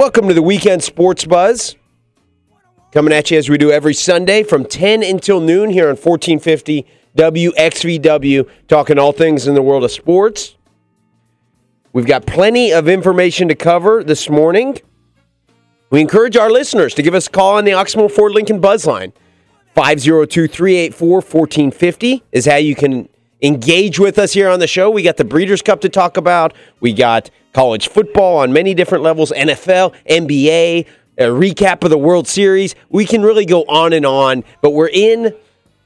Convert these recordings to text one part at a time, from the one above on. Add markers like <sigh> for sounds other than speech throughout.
Welcome to the Weekend Sports Buzz. Coming at you as we do every Sunday from 10 until noon here on 1450 WXVW, talking all things in the world of sports. We've got plenty of information to cover this morning. We encourage our listeners to give us a call on the Oxmoor Ford Lincoln Buzz line. 502 384 1450 is how you can engage with us here on the show. We got the Breeders' Cup to talk about. We got college football on many different levels, NFL, NBA, a recap of the World Series. We can really go on and on, but we're in.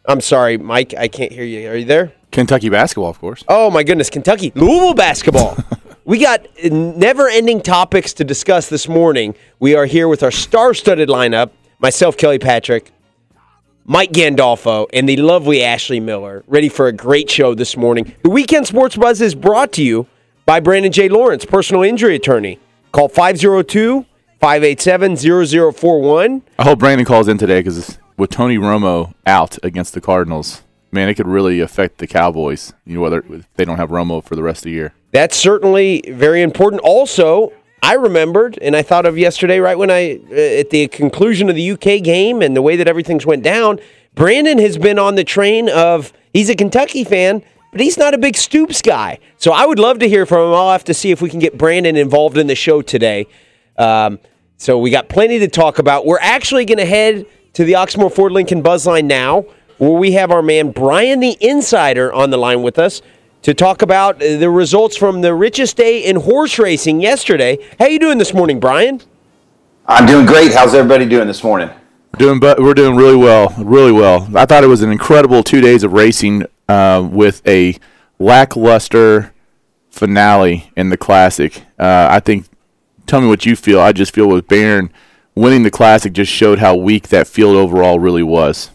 I'm sorry, Mike, I can't hear you. Are you there? Kentucky basketball, of course. Oh, my goodness, Kentucky. Louisville basketball. <laughs> we got never ending topics to discuss this morning. We are here with our star studded lineup myself, Kelly Patrick, Mike Gandolfo, and the lovely Ashley Miller, ready for a great show this morning. The Weekend Sports Buzz is brought to you by Brandon J. Lawrence, personal injury attorney. Call 502 587 0041. I hope Brandon calls in today because with Tony Romo out against the Cardinals, man, it could really affect the Cowboys. You know, whether they don't have Romo for the rest of the year. That's certainly very important. Also, I remembered and I thought of yesterday, right when I, uh, at the conclusion of the UK game and the way that everything's went down, Brandon has been on the train of, he's a Kentucky fan, but he's not a big Stoops guy. So I would love to hear from him. I'll have to see if we can get Brandon involved in the show today. Um, so we got plenty to talk about. We're actually going to head to the Oxmoor Ford Lincoln Buzzline now, where we have our man Brian the Insider on the line with us to talk about uh, the results from the richest day in horse racing yesterday. How you doing this morning, Brian? I'm doing great. How's everybody doing this morning? Doing, but we're doing really well, really well. I thought it was an incredible two days of racing uh, with a lackluster finale in the classic. Uh, I think. Tell me what you feel. I just feel with Bayern winning the classic just showed how weak that field overall really was.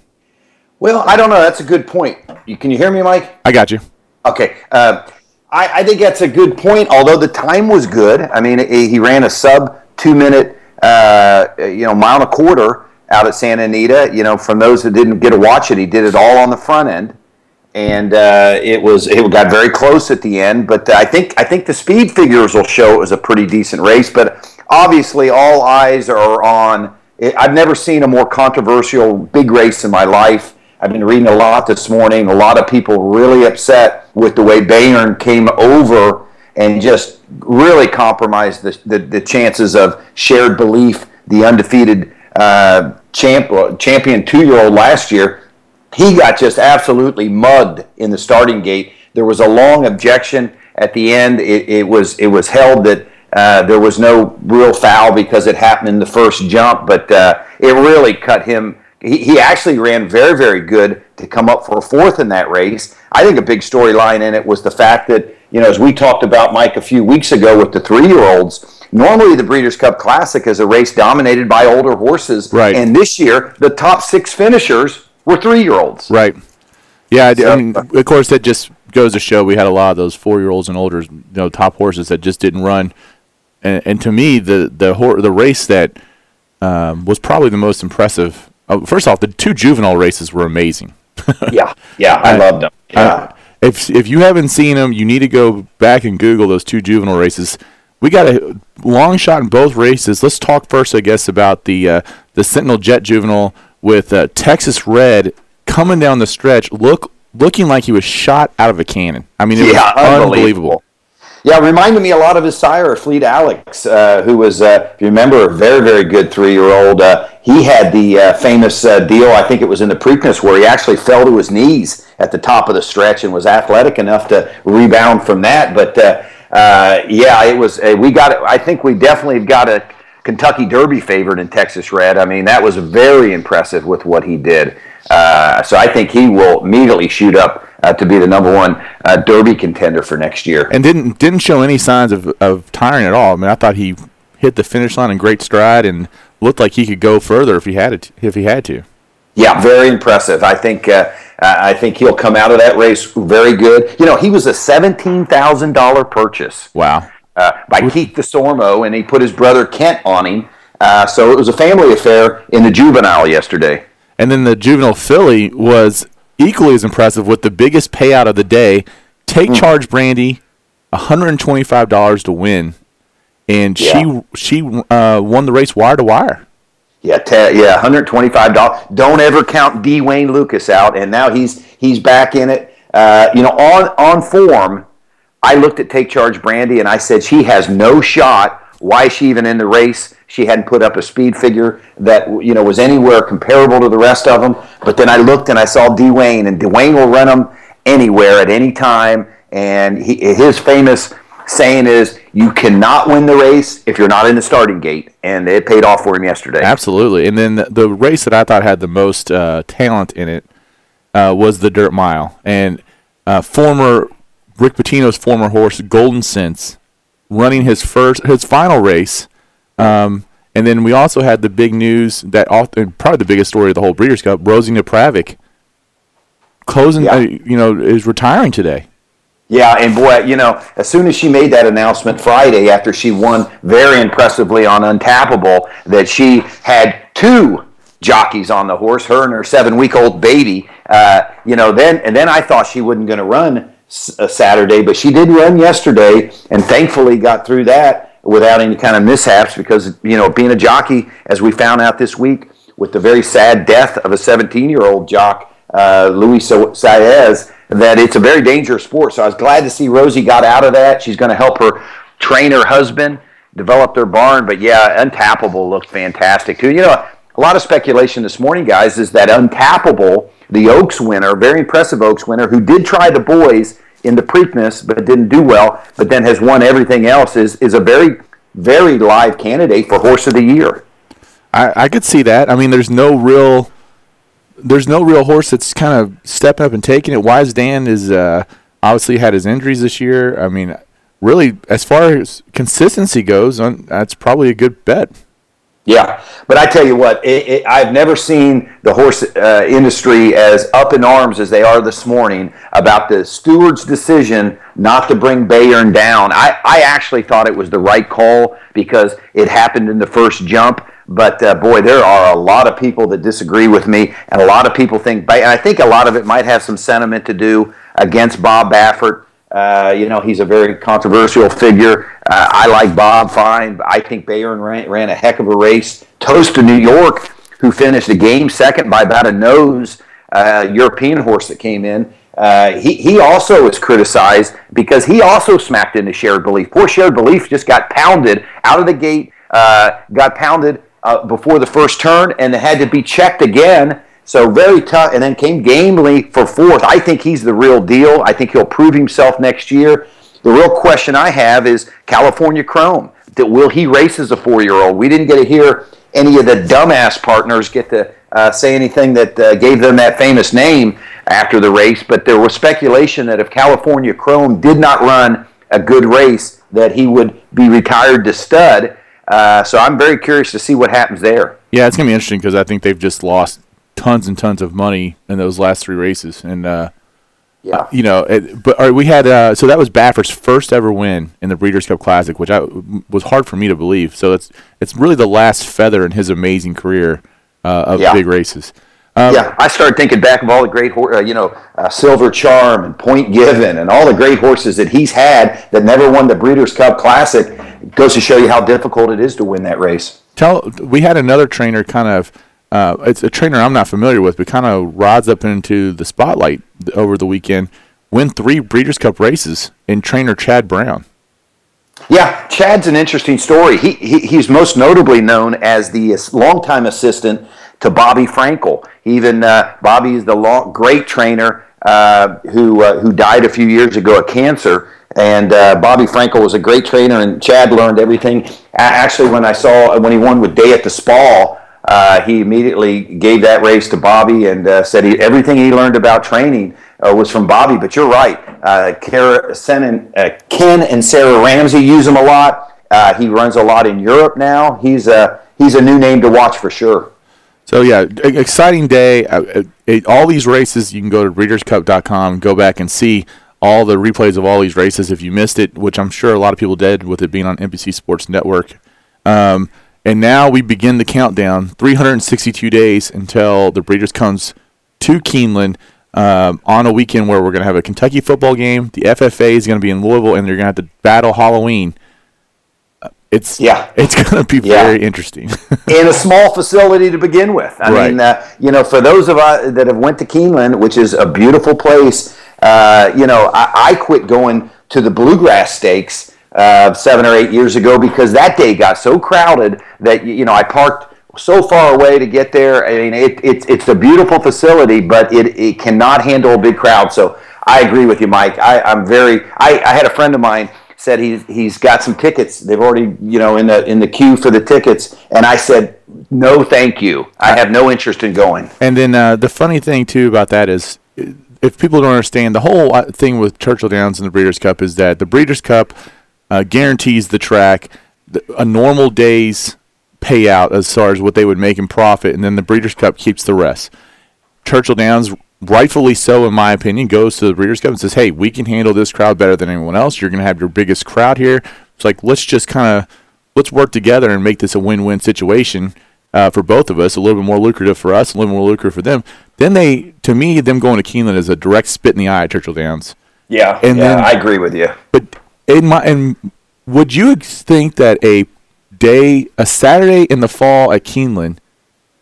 Well, I don't know. That's a good point. You, can you hear me, Mike? I got you. Okay. Uh, I, I, think that's a good point. Although the time was good, I mean, he ran a sub two minute, uh, you know, mile and a quarter out at Santa Anita. You know, from those that didn't get to watch it, he did it all on the front end, and uh, it was it got very close at the end. But I think I think the speed figures will show it was a pretty decent race. But obviously, all eyes are on. I've never seen a more controversial big race in my life. I've been reading a lot this morning. A lot of people really upset with the way Bayern came over and just really compromised the, the, the chances of shared belief. The undefeated uh, champ, champion two year old last year, he got just absolutely mugged in the starting gate. There was a long objection at the end. It, it was it was held that uh, there was no real foul because it happened in the first jump, but uh, it really cut him he, he actually ran very, very good to come up for a fourth in that race. I think a big storyline in it was the fact that, you know, as we talked about, Mike, a few weeks ago with the three year olds, normally the Breeders' Cup Classic is a race dominated by older horses. Right. And this year, the top six finishers were three year olds. Right. Yeah, so, I mean, of course, that just goes to show we had a lot of those four year olds and older, you know, top horses that just didn't run. And, and to me, the the the race that um, was probably the most impressive Oh, first off, the two juvenile races were amazing. <laughs> yeah, yeah, I, I loved them. Yeah. I, if if you haven't seen them, you need to go back and Google those two juvenile races. We got a long shot in both races. Let's talk first, I guess, about the uh, the Sentient Jet Juvenile with uh, Texas Red coming down the stretch, look looking like he was shot out of a cannon. I mean, it yeah, was unbelievable. unbelievable. Yeah, it reminded me a lot of his sire, Afleet Alex, uh, who was, uh, if you remember, a very, very good three-year-old. Uh, he had the uh, famous uh, deal, I think it was in the Preakness, where he actually fell to his knees at the top of the stretch and was athletic enough to rebound from that. But uh, yeah, it was. we got. It, I think we definitely got a Kentucky Derby favorite in Texas Red. I mean, that was very impressive with what he did. so I think he will immediately shoot up uh, to be the number one uh, Derby contender for next year. And didn't didn't show any signs of, of tiring at all. I mean, I thought he hit the finish line in great stride and looked like he could go further if he had it if he had to. Yeah, very impressive. I think uh, I think he'll come out of that race very good. You know, he was a seventeen thousand dollar purchase. Wow. Uh, by Keith Desormeaux, and he put his brother Kent on him. Uh, so it was a family affair in the juvenile yesterday. And then the juvenile filly was equally as impressive with the biggest payout of the day. Take mm. charge, Brandy, $125 to win. and Yeah. she she uh, won the race wire to wire. Yeah, te- yeah, hundred twenty-five dollars. Don't ever count D. Wayne Lukas out, and now he's he's back in it. Uh, you know, on on form, I looked at Take Charge Brandy, and I said she has no shot. Why is she even in the race? She hadn't put up a speed figure that you know was anywhere comparable to the rest of them. But then I looked and I saw D. Wayne, and D. Wayne will run them anywhere at any time. And he, his famous saying is, "You cannot win the race if you're not in the starting gate," and it paid off for him yesterday. Absolutely. And then the, the race that I thought had the most uh, talent in it uh, was the Dirt Mile. And uh, former Rick Pitino's former horse, Goldencents, running his first his final race. Um, and then we also had the big news that often, probably the biggest story of the whole Breeders' Cup, Rosie Napravnik closing, Yeah. uh, you know, is retiring today. Yeah, and boy, you know, as soon as she made that announcement Friday after she won very impressively on Untapable, that she had two jockeys on the horse, her and her seven-week-old baby. Uh, you know, then and then I thought she wasn't going to run Saturday, but she did run yesterday, and thankfully got through that without any kind of mishaps. Because you know, being a jockey, as we found out this week, with the very sad death of a 17-year-old jock, uh, Luis Sa- Saez, that it's a very dangerous sport. So I was glad to see Rosie got out of that. She's going to help her train her husband, develop their barn. But yeah, Untapable looked fantastic too. You know, a lot of speculation this morning, guys, is that Untapable, the Oaks winner, very impressive Oaks winner, who did try the boys in the Preakness but didn't do well, but then has won everything else, is is a very very live candidate for Horse of the Year. I, I could see that. I mean, there's no real, there's no real horse that's kind of stepping up and taking it. Wise Dan is uh, obviously had his injuries this year. I mean, really, as far as consistency goes, that's probably a good bet. Yeah, but I tell you what, it, it, I've never seen the horse uh, industry as up in arms as they are this morning about the steward's decision not to bring Bayern down. I, I actually thought it was the right call because it happened in the first jump. But uh, boy, there are a lot of people that disagree with me, and a lot of people think. I think a lot of it might have some sentiment to do against Bob Baffert. Uh, you know, he's a very controversial figure. Uh, I like Bob fine. I think Bayern ran, ran a heck of a race. Toast of New York, who finished the game second by about a nose. Uh, European horse that came in. Uh, he, he also was criticized because he also smacked into shared belief. Poor shared belief just got pounded out of the gate, uh, got pounded before the first turn, and had to be checked again. So very tough, and then came gamely for fourth. I think he's the real deal. I think he'll prove himself next year. The real question I have is California Chrome. That will he race as a four-year-old? We didn't get to hear any of the dumbass partners get to uh, say anything that uh, gave them that famous name after the race. But there was speculation that if California Chrome did not run a good race, that he would be retired to stud. Uh, so I'm very curious to see what happens there. Yeah, it's gonna be interesting because I think they've just lost tons and tons of money in those last three races, and uh, Yeah. you know, it, but right, we had uh, so that was Baffert's first ever win in the Breeders' Cup Classic, which I, was hard for me to believe. So it's it's really the last feather in his amazing career uh, of Yeah. big races. Um, yeah, I started thinking back of all the great, uh, you know, uh, Silver Charm and Point Given and all the great horses that he's had that never won the Breeders' Cup Classic. It goes to show you how difficult it is to win that race. Tell we had another trainer kind of. Uh, it's a trainer I'm not familiar with, but kind of rods up into the spotlight over the weekend. Win three Breeders' Cup races in trainer Chad Brown. Yeah, Chad's an interesting story. He, he he's most notably known as the longtime assistant to Bobby Frankel. Even uh, Bobby is the long, great trainer uh, who uh, who died a few years ago of cancer. And uh, Bobby Frankel was a great trainer, and Chad learned everything. Actually, when I saw when he won with Day at the Spa, uh, he immediately gave that race to Bobby and uh, said he, everything he learned about training uh, was from Bobby. But you're right. Uh, Kara, Sen and, uh, Ken and Sarah Ramsey use him a lot. Uh, he runs a lot in Europe now. He's a he's a new name to watch for sure. So yeah, exciting day. Uh, uh, all these races, you can go to breederscup.com, go back and see all the replays of all these races if you missed it, which I'm sure a lot of people did with it being on NBC Sports Network. Um, and now we begin the countdown. 362 days until the Breeders comes to Keeneland um, on a weekend where we're going to have a Kentucky football game. The FFA is going to be in Louisville, and they're going to have to battle Halloween. Uh, it's Yeah. it's going to be Yeah. very interesting. <laughs> in a small facility to begin with. I Right. mean, uh, you know, for those of us that have went to Keeneland, which is a beautiful place, uh, you know, I, I quit going to the Bluegrass Stakes uh, seven or eight years ago because that day got so crowded that you know I parked so far away to get there. I mean, it, it's it's a beautiful facility, but it, it cannot handle a big crowd. So I agree with you, Mike. I, I'm very. I, I had a friend of mine said he's he's got some tickets. They've already you know in the in the queue for the tickets, and I said no, thank you. I have no interest in going. And then uh, the funny thing too about that is, if people don't understand, the whole uh, thing with Churchill Downs and the Breeders' Cup is that the Breeders' Cup uh, guarantees the track a normal day's payout as far as what they would make in profit, and then the Breeders' Cup keeps the rest. Churchill Downs, rightfully so, in my opinion, goes to the Breeders' Cup and says, "Hey, we can handle this crowd better than anyone else. You're going to have your biggest crowd here. It's like let's just kind of let's work together and make this a win-win situation uh, for both of us. A little bit more lucrative for us, a little more lucrative for them. Then they, to me, them going to Keeneland is a direct spit in the eye at Churchill Downs. Yeah, And yeah, then- I agree with you. But in my and would you think that a day, a Saturday in the fall at Keeneland,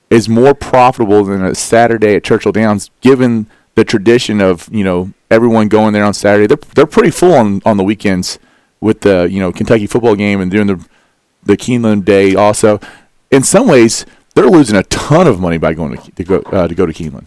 is more profitable than a Saturday at Churchill Downs, given the tradition of you know everyone going there on Saturday? They're they're pretty full on on the weekends with the you know Kentucky football game and doing the the Keeneland day also. In some ways, they're losing a ton of money by going to, to go uh, to go to Keeneland.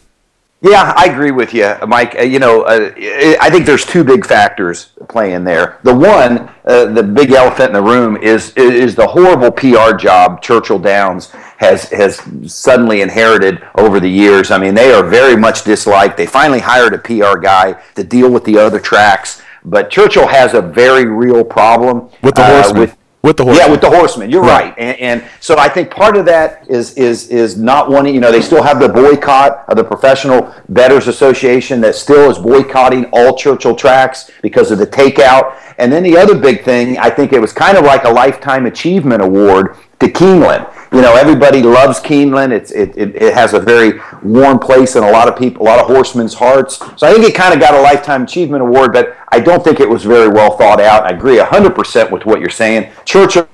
Yeah, I agree with you, Mike. Uh, you know, uh, I think there's two big factors playing there. The one, uh, the big elephant in the room, is is the horrible PR job Churchill Downs has has suddenly inherited over the years. I mean, they are very much disliked. They finally hired a PR guy to deal with the other tracks, but Churchill has a very real problem With the uh, horsemen. with- With the Yeah, horsemen. with the horsemen. You're Right. right, and, and so I think part of that is is is not wanting. You know, they still have the boycott of the Professional Betters Association that still is boycotting all Churchill tracks because of the takeout. And then the other big thing, I think it was kind of like a lifetime achievement award to Keeneland. You know, everybody loves Keeneland. It's it, it, it has a very warm place in a lot of people, a lot of horsemen's hearts. So I think it kind of got a lifetime achievement award, but I don't think it was very well thought out. I agree 100% with what you're saying. Churchill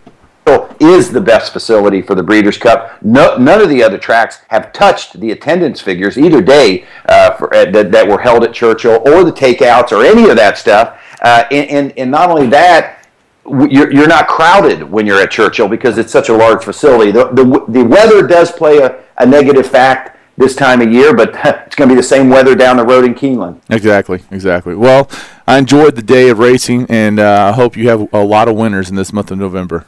is the best facility for the Breeders' Cup. No, none of the other tracks have touched the attendance figures either day uh, for, uh, that, that were held at Churchill or the takeouts or any of that stuff. Uh, and, and, and not only that, you're, you're not crowded when you're at Churchill because it's such a large facility. The, the, the weather does play a, a negative fact this time of year, but <laughs> it's going to be the same weather down the road in Keeneland. Exactly, exactly. Well, I enjoyed the day of racing, and uh, I hope you have a lot of winners in this month of November.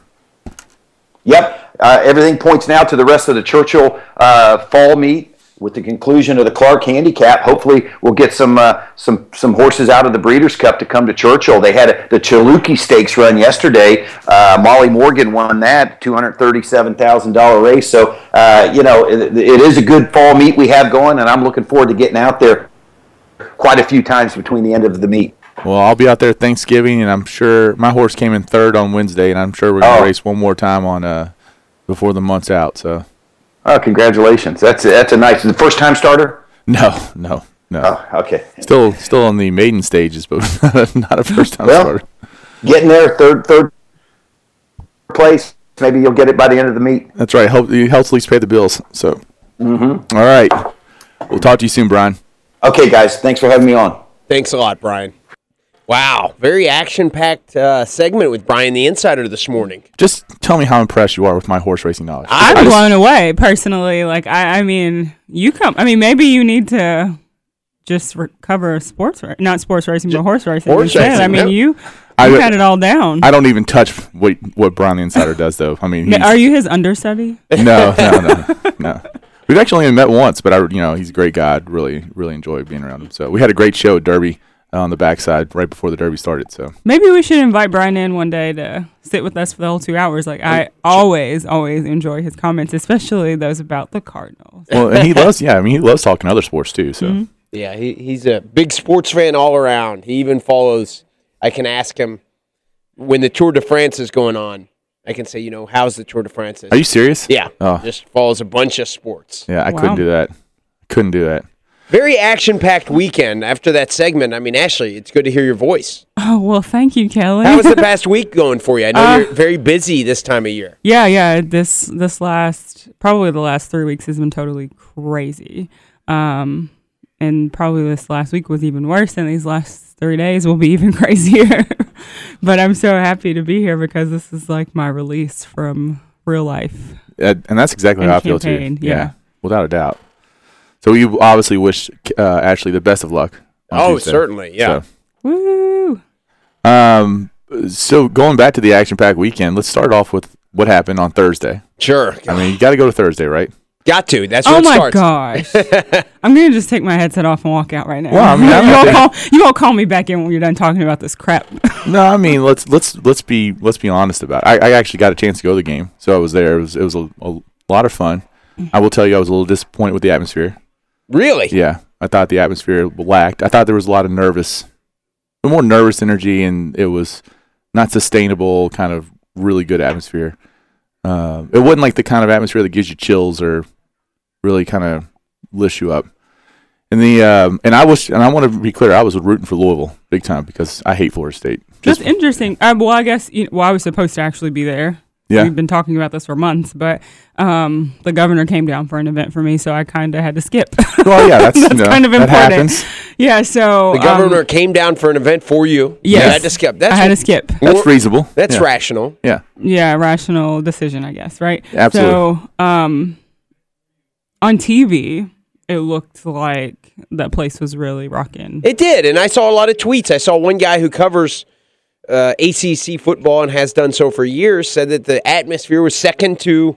Yep. Uh, everything points now to the rest of the Churchill uh, fall meet with the conclusion of the Clark Handicap. Hopefully, we'll get some uh, some some horses out of the Breeders' Cup to come to Churchill. They had a, the Chilukki Stakes run yesterday. Uh, Molly Morgan won that two hundred thirty-seven thousand dollar race. So uh, you know it, it is a good fall meet we have going, and I'm looking forward to getting out there quite a few times between the end of the meet. Well, I'll be out there Thanksgiving, and I'm sure my horse came in third on Wednesday, and I'm sure we're gonna Oh. race one more time on uh before the month's out. So Oh, congratulations! That's that's a nice. The first time starter. no, no, no. Oh, okay. Still, still on the maiden stages, but <laughs> not a first time Well, starter. getting there, third third place. Maybe you'll get it by the end of the meet. That's right. Help, it helps at least pay the bills. So, mm-hmm. right. We'll talk to you soon, Brian. Okay, guys, thanks for having me on. Thanks a lot, Brian. Wow, very action-packed uh, segment with Brian the Insider this morning. Just tell me how impressed you are with my horse racing knowledge. I I'm just- blown away personally. Like I, I mean, you come. I mean, maybe you need to just re- cover sports, ra- not sports racing, but horse racing. horse instead. racing, I mean, yeah. you, you I- had it all down. I don't even touch what what Brian the Insider does, though. I mean, he's, Are you his understudy? no, no, no, <laughs> no. We've actually only met once, but I, you know, he's a great guy. I'd really, really enjoy being around him. So we had a great show at Derby on the backside right before the Derby started. So Maybe we should invite Brian in one day to sit with us for the whole two hours. Like I always, always enjoy his comments, especially those about the Cardinals. well, and he <laughs> loves, yeah, I mean, he loves talking other sports too. So mm-hmm. Yeah, he, he's a big sports fan all around. He even follows. I can ask him when the Tour de France is going on. I can say, you know, how's the Tour de France? are you serious? Yeah, Oh. just follows a bunch of sports. Yeah, I Wow. couldn't do that. Couldn't do that. Very action packed weekend after that segment. I mean, Ashley, it's good to hear your voice. Oh well, thank you, Kelly. How was the past <laughs> week going for you? I know Uh, you're very busy this time of year. yeah, yeah. This this last probably the last three weeks has been totally crazy. Um, and probably this last week was even worse, and these last three days will be even <laughs> crazier. <laughs> but I'm so happy to be here because this is like my release from real life. Uh, and that's exactly And how I feel too. campaign, yeah. without a doubt. So you obviously wish uh, Ashley the best of luck. Oh, Tuesday. certainly. Yeah. Woo! So, um, so going back to the action pack weekend, let's start off with what happened on Thursday. Sure. I mean, you got to go to Thursday, right? Got to. That's where Oh it my starts. gosh! <laughs> I'm gonna just take my headset off and walk out right now. Well, I mean, <laughs> you don't all call you all call me back in when you're done talking about this crap. <laughs> No, I mean let's let's let's be let's be honest about it. I, I actually got a chance to go to the game, so I was there. It was it was a, a lot of fun. I will tell you, I was a little disappointed with the atmosphere. Really? Yeah, I thought the atmosphere lacked. I thought there was a lot of nervous, more nervous energy, and it was not sustainable. Kind of really good atmosphere. Uh, it wasn't like the kind of atmosphere that gives you chills or really kind of lifts you up. And the um, and I was and I want to be clear, I was rooting for Louisville big time because I hate Florida State. That's interesting. Uh, well, I guess you know, well, I was supposed to actually be there. Yeah. We've been talking about this for months, but um, the governor came down for an event for me, so I kind of had to skip. Well, yeah, <laughs> that's, That's you know, kind of that important. happens. yeah, so The um, governor came down for an event for you. Yes. You had to skip. That's I had to skip. That's Well, reasonable. That's yeah. rational. Yeah, Yeah, rational decision, I guess, right? Absolutely. So, um, on TV, it looked like that place was really rocking. It did, and I saw a lot of tweets. I saw one guy who covers uh, ACC football and has done so for years said that the atmosphere was second to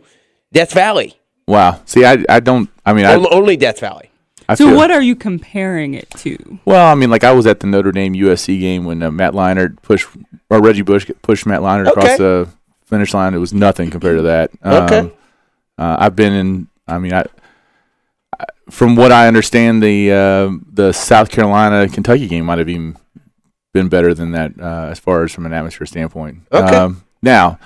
Death Valley, Wow. See, I, I don't. I mean, I, On- only Death Valley. I So, feel- what are you comparing it to? Well, I mean, like I was at the Notre Dame USC game when uh, Matt Leinart pushed or Reggie Bush pushed Matt Leinart across the finish line. It was nothing compared to that. Okay. Um, uh, I've been in. I mean, I, I from what I understand, the uh, the South Carolina Kentucky game might have even been better than that uh, as far as from an atmosphere standpoint. Okay. Um, now,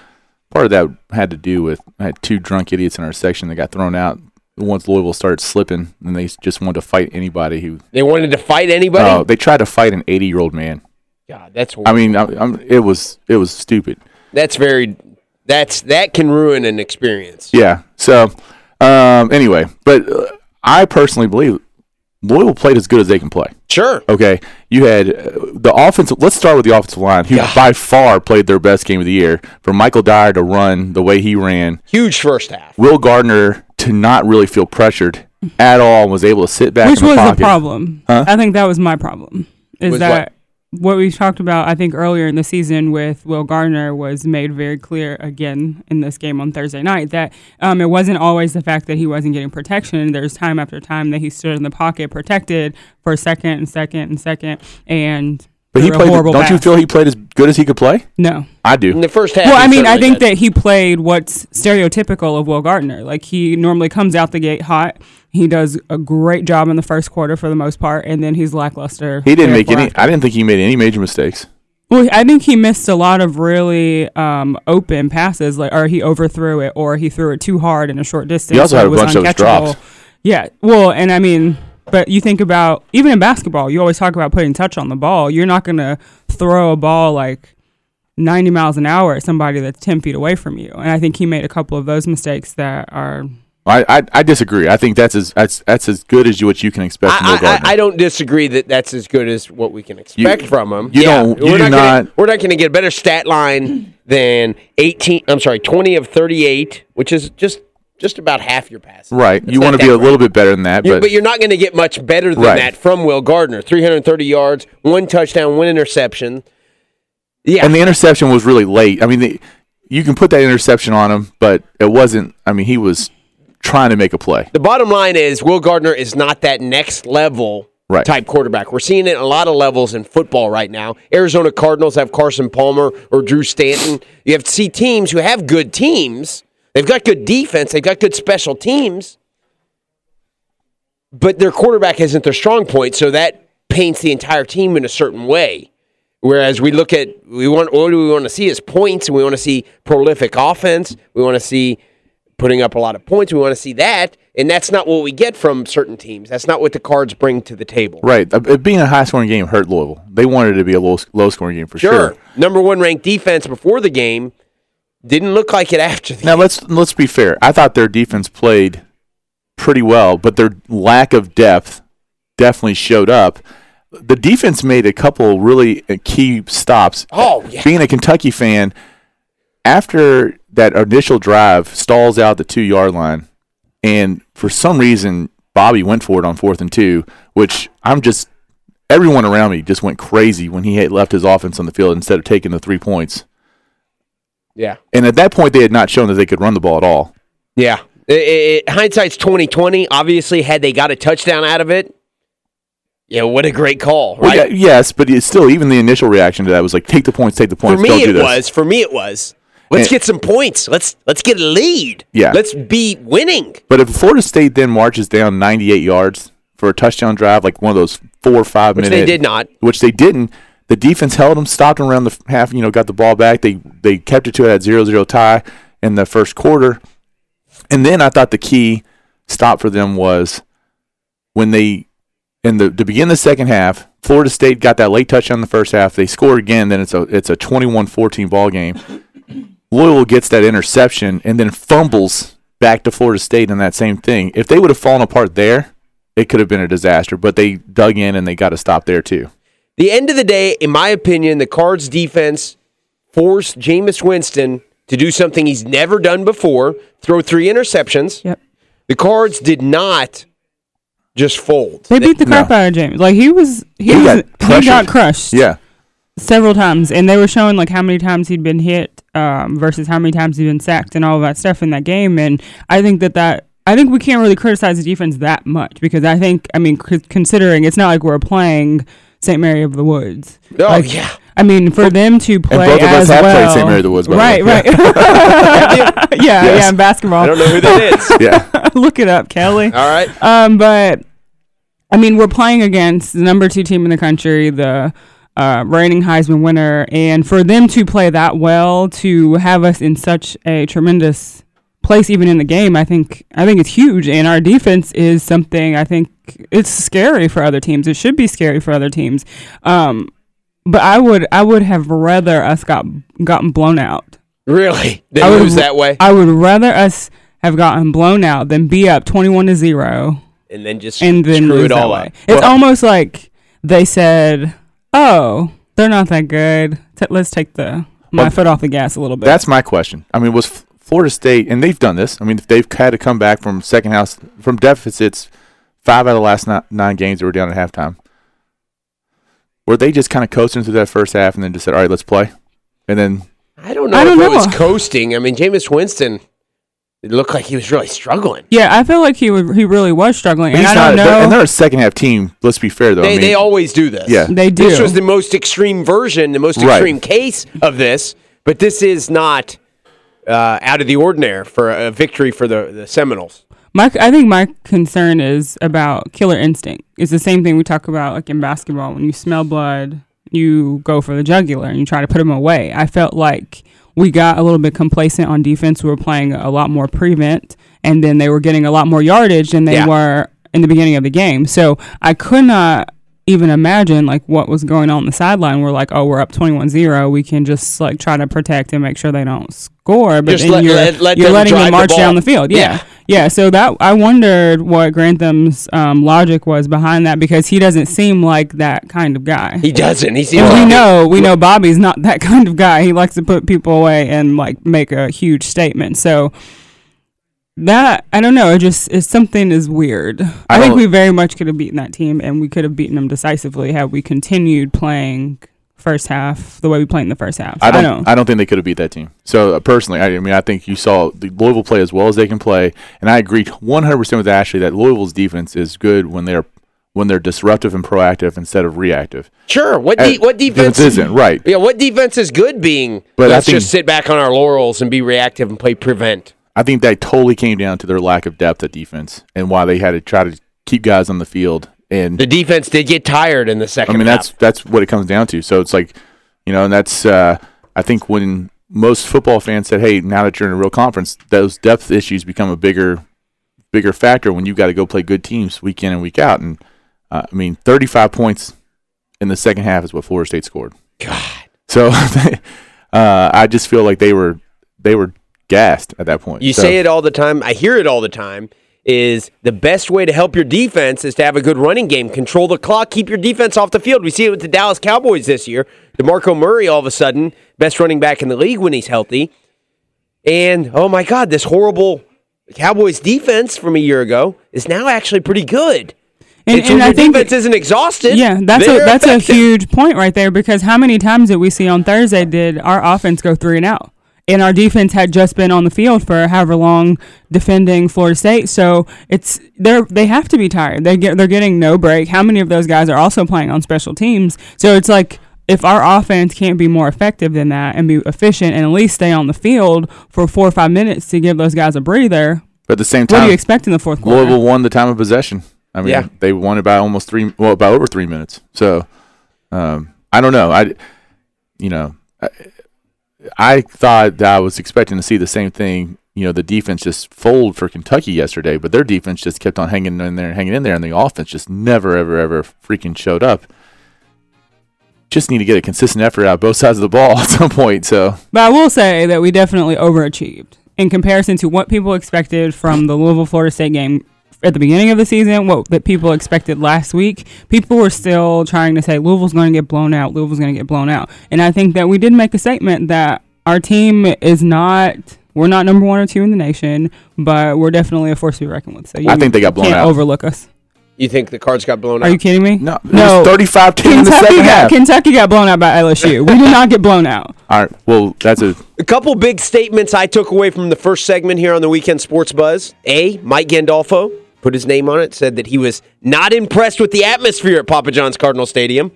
part of that had to do with I had two drunk idiots in our section that got thrown out once Louisville started slipping, and they just wanted to fight anybody who They wanted to fight anybody. Oh, they tried to fight an 80 year old man. God, that's I mean, I, I'm, it was it was stupid. that's very that's that can ruin an experience. Yeah. So, um, anyway, but uh, I personally believe Louisville played as good as they can play. Sure. Okay, you had uh, the offensive. Let's start with the offensive line, who Yeah. by far played their best game of the year. For Michael Dyer to run the way he ran, Huge first half. Will Gardner to not really feel pressured at all, and was able to sit back. Which in the was pocket. the problem. Huh? I think that was my problem. Is Was that what? we talked about, I think, earlier in the season with Will Gardner was made very clear again in this game on Thursday night that um, it wasn't always the fact that he wasn't getting protection. There's time after time that he stood in the pocket protected for a second and second and second. And But he played. Don't you feel he played as good as he could play? No. I do. In the first half. Well, I mean, I think did. that he played what's stereotypical of Will Gardner. Like he normally comes out the gate hot. He does a great job in the first quarter for the most part, and then he's lackluster. He didn't make any. thereafter. I didn't think he made any major mistakes. Well, I think he missed a lot of really um, open passes, like or he overthrew it, or he threw it too hard in a short distance. He also had a bunch of drops. Yeah, well, and I mean, but you think about even in basketball, you always talk about putting touch on the ball. You're not going to throw a ball like 90 miles an hour at somebody that's 10 feet away from you. And I think he made a couple of those mistakes that are. I, I, I disagree. I think that's as that's that's as good as you, what you can expect from Will I, I, I don't disagree that that's as good as what we can expect from him. you don't- you we're do not, gonna, not- we're not going to get a better stat line than 18. I'm sorry, 20 of 38, which is just just about half your passes. right. That's You not want to be that a little bit better than that, You- but, but you're not going to get much better than Right. that from Will Gardner. 330 yards, one touchdown, one interception. Yeah, and the interception was really late. I mean, the, you can put that interception on him, but it wasn't. I mean, he was trying to make a play. the bottom line is Will Gardner is not that next level Right. type quarterback. We're seeing it a lot of levels in football right now. Arizona Cardinals have Carson Palmer or Drew Stanton. You have to see teams who have good teams. They've got good defense. They've got good special teams. But their quarterback isn't their strong point, so that paints the entire team in a certain way. Whereas we look at we want what do we want to see is points, and we want to see prolific offense. We want to see putting up a lot of points. We want to see that. And that's not what we get from certain teams. That's not what the cards bring to the table. Right. Uh, It being a high scoring game hurt Louisville. They wanted it to be a low low scoring game for Sure. sure. Number one ranked defense before the game didn't look like it after the Now game. let's let's be fair. I thought their defense played pretty well, but their lack of depth definitely showed up. The defense made a couple really uh, key stops. Oh, yeah. Being a Kentucky fan, after that initial drive stalls out the two yard line, and for some reason Bobby went for it on fourth and two, which I'm just everyone around me just went crazy when he had left his offense on the field instead of taking the three points. Yeah. And at that point, they had not shown that they could run the ball at all. Yeah. It, it, hindsight's 2020. Obviously, had they got a touchdown out of it, yeah, what a great call, Well, right? yeah, yes, but it's still even the initial reaction to that was like, take the points, take the points. For me, don't do it this. was. For me, it was. Let's And- get some points. Let's let's get a lead. Yeah. Let's be winning. But if Florida State then marches down 98 yards for a touchdown drive, like one of those four or five Which minute, they did not. which they didn't. The defense held them, stopped them around the half. You know, got the ball back. They they kept it to that 0-0 tie in the first quarter, and then I thought the key stop for them was when they in the to begin the second half. Florida State got that late touchdown in the first half. They score again. Then it's a it's a 21-14 ball game. Louisville gets that interception and then fumbles back to Florida State in that same thing. If they would have fallen apart there, it could have been a disaster. But they dug in and they got to stop there too. The end of the day, in my opinion, the Cards defense forced Jameis Winston to do something he's never done before, throw three interceptions. Yep. The Cards did not just fold. They beat the crap No. out of James. Like he was, he, He was, got he got crushed. Yeah. several times, and they were showing like how many times he'd been hit um, versus how many times he'd been sacked and all of that stuff in that game. And I think that that I think we can't really criticize the defense that much because I think I mean c- considering it's not like we're playing St. Mary of the Woods. Oh, Like, yeah. I mean, for them to play and both of us as have played St. Mary of the Woods, by the right? way. Right. <laughs> yeah, Yes. yeah. In basketball, I don't know who that is. <laughs> Yeah. <laughs> look it up, Kelly. All right. Um, but I mean, we're playing against the number two team in the country, the uh, reigning Heisman winner, and for them to play that well, to have us in such a tremendous place, even in the game, I think I think it's huge. And our defense is something I think it's scary for other teams. It should be scary for other teams. Um, but I would I would have rather us got gotten blown out. Really? They I would lose r- that way? I would rather us have gotten blown out than be up twenty one to zero and then just and then screw it all up. way. It's almost like they said, "Oh, they're not that good. T- let's take the my Well, foot off the gas a little bit." That's my question. I mean, was F- Florida State, and they've done this. I mean, if they've had to come back from second house from deficits five out of the last ni- nine games that were down at halftime. Were they just kind of coasting through that first half and then just said, "All right, let's play," and then I don't know I don't if it was coasting. I mean, Jameis Winston, it looked like he was really struggling. yeah, I feel like he would, he really was struggling, and he's I don't not. they're- And they're a second half team. Let's be fair, though. They, I mean, they always do this. Yeah. They do. This was the most extreme version, the most Right. extreme case of this, but this is not uh, out of the ordinary for a victory for the, the Seminoles. My, I think my concern is about killer instinct. It's the same thing we talk about like in basketball. When you smell blood, you go for the jugular and you try to put them away. I felt like we got a little bit complacent on defense. We were playing a lot more prevent, and then they were getting a lot more yardage than they Yeah. were in the beginning of the game. So I could not even imagine like what was going on, on the sideline. We're like, oh, we're up 21-0. We can just like try to protect and make sure they don't score. But then let- you're, let- let you're them letting them march ball. down the field. Yeah. yeah. Yeah, so that I wondered what Grantham's um, logic was behind that because he doesn't seem like that kind of guy. He doesn't. He seems and we know we know Bobby's not that <laughs> kind of guy. He likes to put people away and like make a huge statement. So that I don't know. It just is something is weird. I, think we very much could have beaten that team, and we could have beaten them decisively had we continued playing first half the way we played in the first half. I don't. know. I don't think they could have beat that team. So uh, personally, I, I mean, I think you saw the Louisville play as well as they can play, and I agree 100 percent with Ashley that Louisville's defense is good when they're when they're disruptive and proactive instead of reactive. Sure. What de- what defense isn't right? Yeah, what defense is good being But let's think- just sit back on our laurels and be reactive and play prevent. I think that totally came down to their lack of depth at defense and why they had to try to keep guys on the field. And The defense did get tired in the second I mean, half. that's that's what it comes down to. So it's like, you know, and that's uh, I think when most football fans said, "Hey, now that you're in a real conference, those depth issues become a bigger bigger factor when you got to go play good teams week in and week out. And uh, I mean, 35 points in the second half is what Florida State scored. God. So <laughs> uh, I just feel like they were they were gassed at that point. You So- say it all the time. I hear it all the time. Is the best way to help your defense is to have a good running game, control the clock, keep your defense off the field. We see it with the Dallas Cowboys this year. DeMarco Murray, all of a sudden, best running back in the league when he's healthy. And oh my God, this horrible Cowboys defense from a year ago is now actually pretty good. And, It's and when I think defense isn't exhausted. Yeah, that's a they're that's a huge point right there because how many times did we see on Thursday did our offense go three and out? And our defense had just been on the field for however long defending Florida State, so it's they're they have to be tired. They get they're getting no break. How many of those guys are also playing on special teams? So it's like if our offense can't be more effective than that and be efficient and at least stay on the field for four or five minutes to give those guys a breather, but at the same time, what do you expect in the fourth quarter? Louisville won the time of possession. I mean, Yeah. they won it by almost three, well, by over three minutes. So, um, I don't know. I, you know, I, I thought that I was expecting to see the same thing. You know, the defense just fold for Kentucky yesterday, but their defense just kept on hanging in there and hanging in there, and the offense just never, ever, ever freaking showed up. Just need to get a consistent effort out both sides of the ball <laughs> at some point. So, But I will say that we definitely overachieved in comparison to what people expected from the Louisville Florida State game at the beginning of the season, what that people expected last week. People were still trying to say Louisville's going to get blown out, Louisville's going to get blown out. And I think that we did make a statement that our team is not we're not number 1 or 2 in the nation, but we're definitely a force to be reckoned with. So you I think they got blown can't out. overlook us. You think the cards got blown out? Are you kidding me? no, it No. 35 10 in the Kentucky second got, half. Kentucky got blown out by LSU. we did not get blown out. <laughs> All right. Well, that's a A couple big statements I took away from the first segment here on the Weekend Sports Buzz. A, Mike Gandolfo put his name on it, said that he was not impressed with the atmosphere at Papa John's Cardinal Stadium.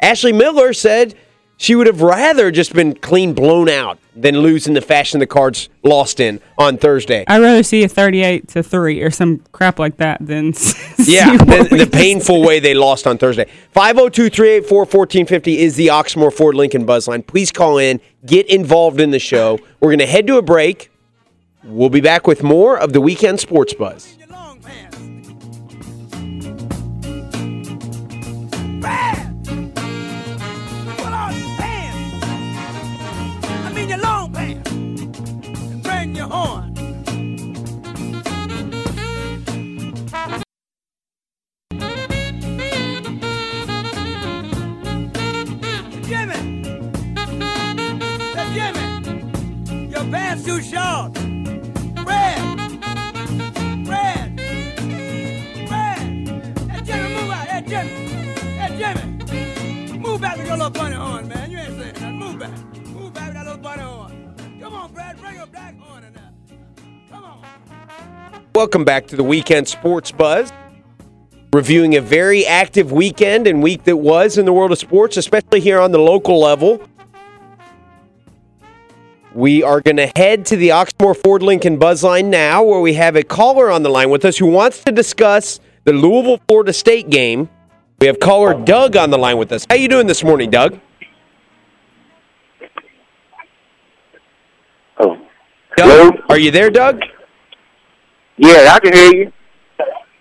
Ashley Miller said she would have rather just been clean blown out than lose in the fashion the Cards lost in on Thursday. I'd rather see a 38 to 3 or some crap like that than <laughs> see Yeah, the, the painful way they lost on Thursday. 502 384 1450 is the Oxmoor Ford Lincoln Buzz line. Please call in, get involved in the show. We're going to head to a break. We'll be back with more of the Weekend Sports Buzz. Too short. Brad! Brad! Brad! Hey, Jimmy, move out. Hey, Jimmy! Hey, Jimmy! Move back with your little bunny horn, man. You ain't saying. Move back. Move back with that little bunny horn. Come on, Brad. Bring your black horn in there. Come on. Welcome back to the Weekend Sports Buzz. Reviewing a very active weekend and week that was in the world of sports, especially here on the local level. We are going to head to the Oxmoor Ford Lincoln Buzz line now, where we have a caller on the line with us who wants to discuss the Louisville Florida State game. We have caller Doug on the line with us. How you doing this morning, Doug? Oh. Doug, Hello? are you there, Doug? Yeah, I can hear you.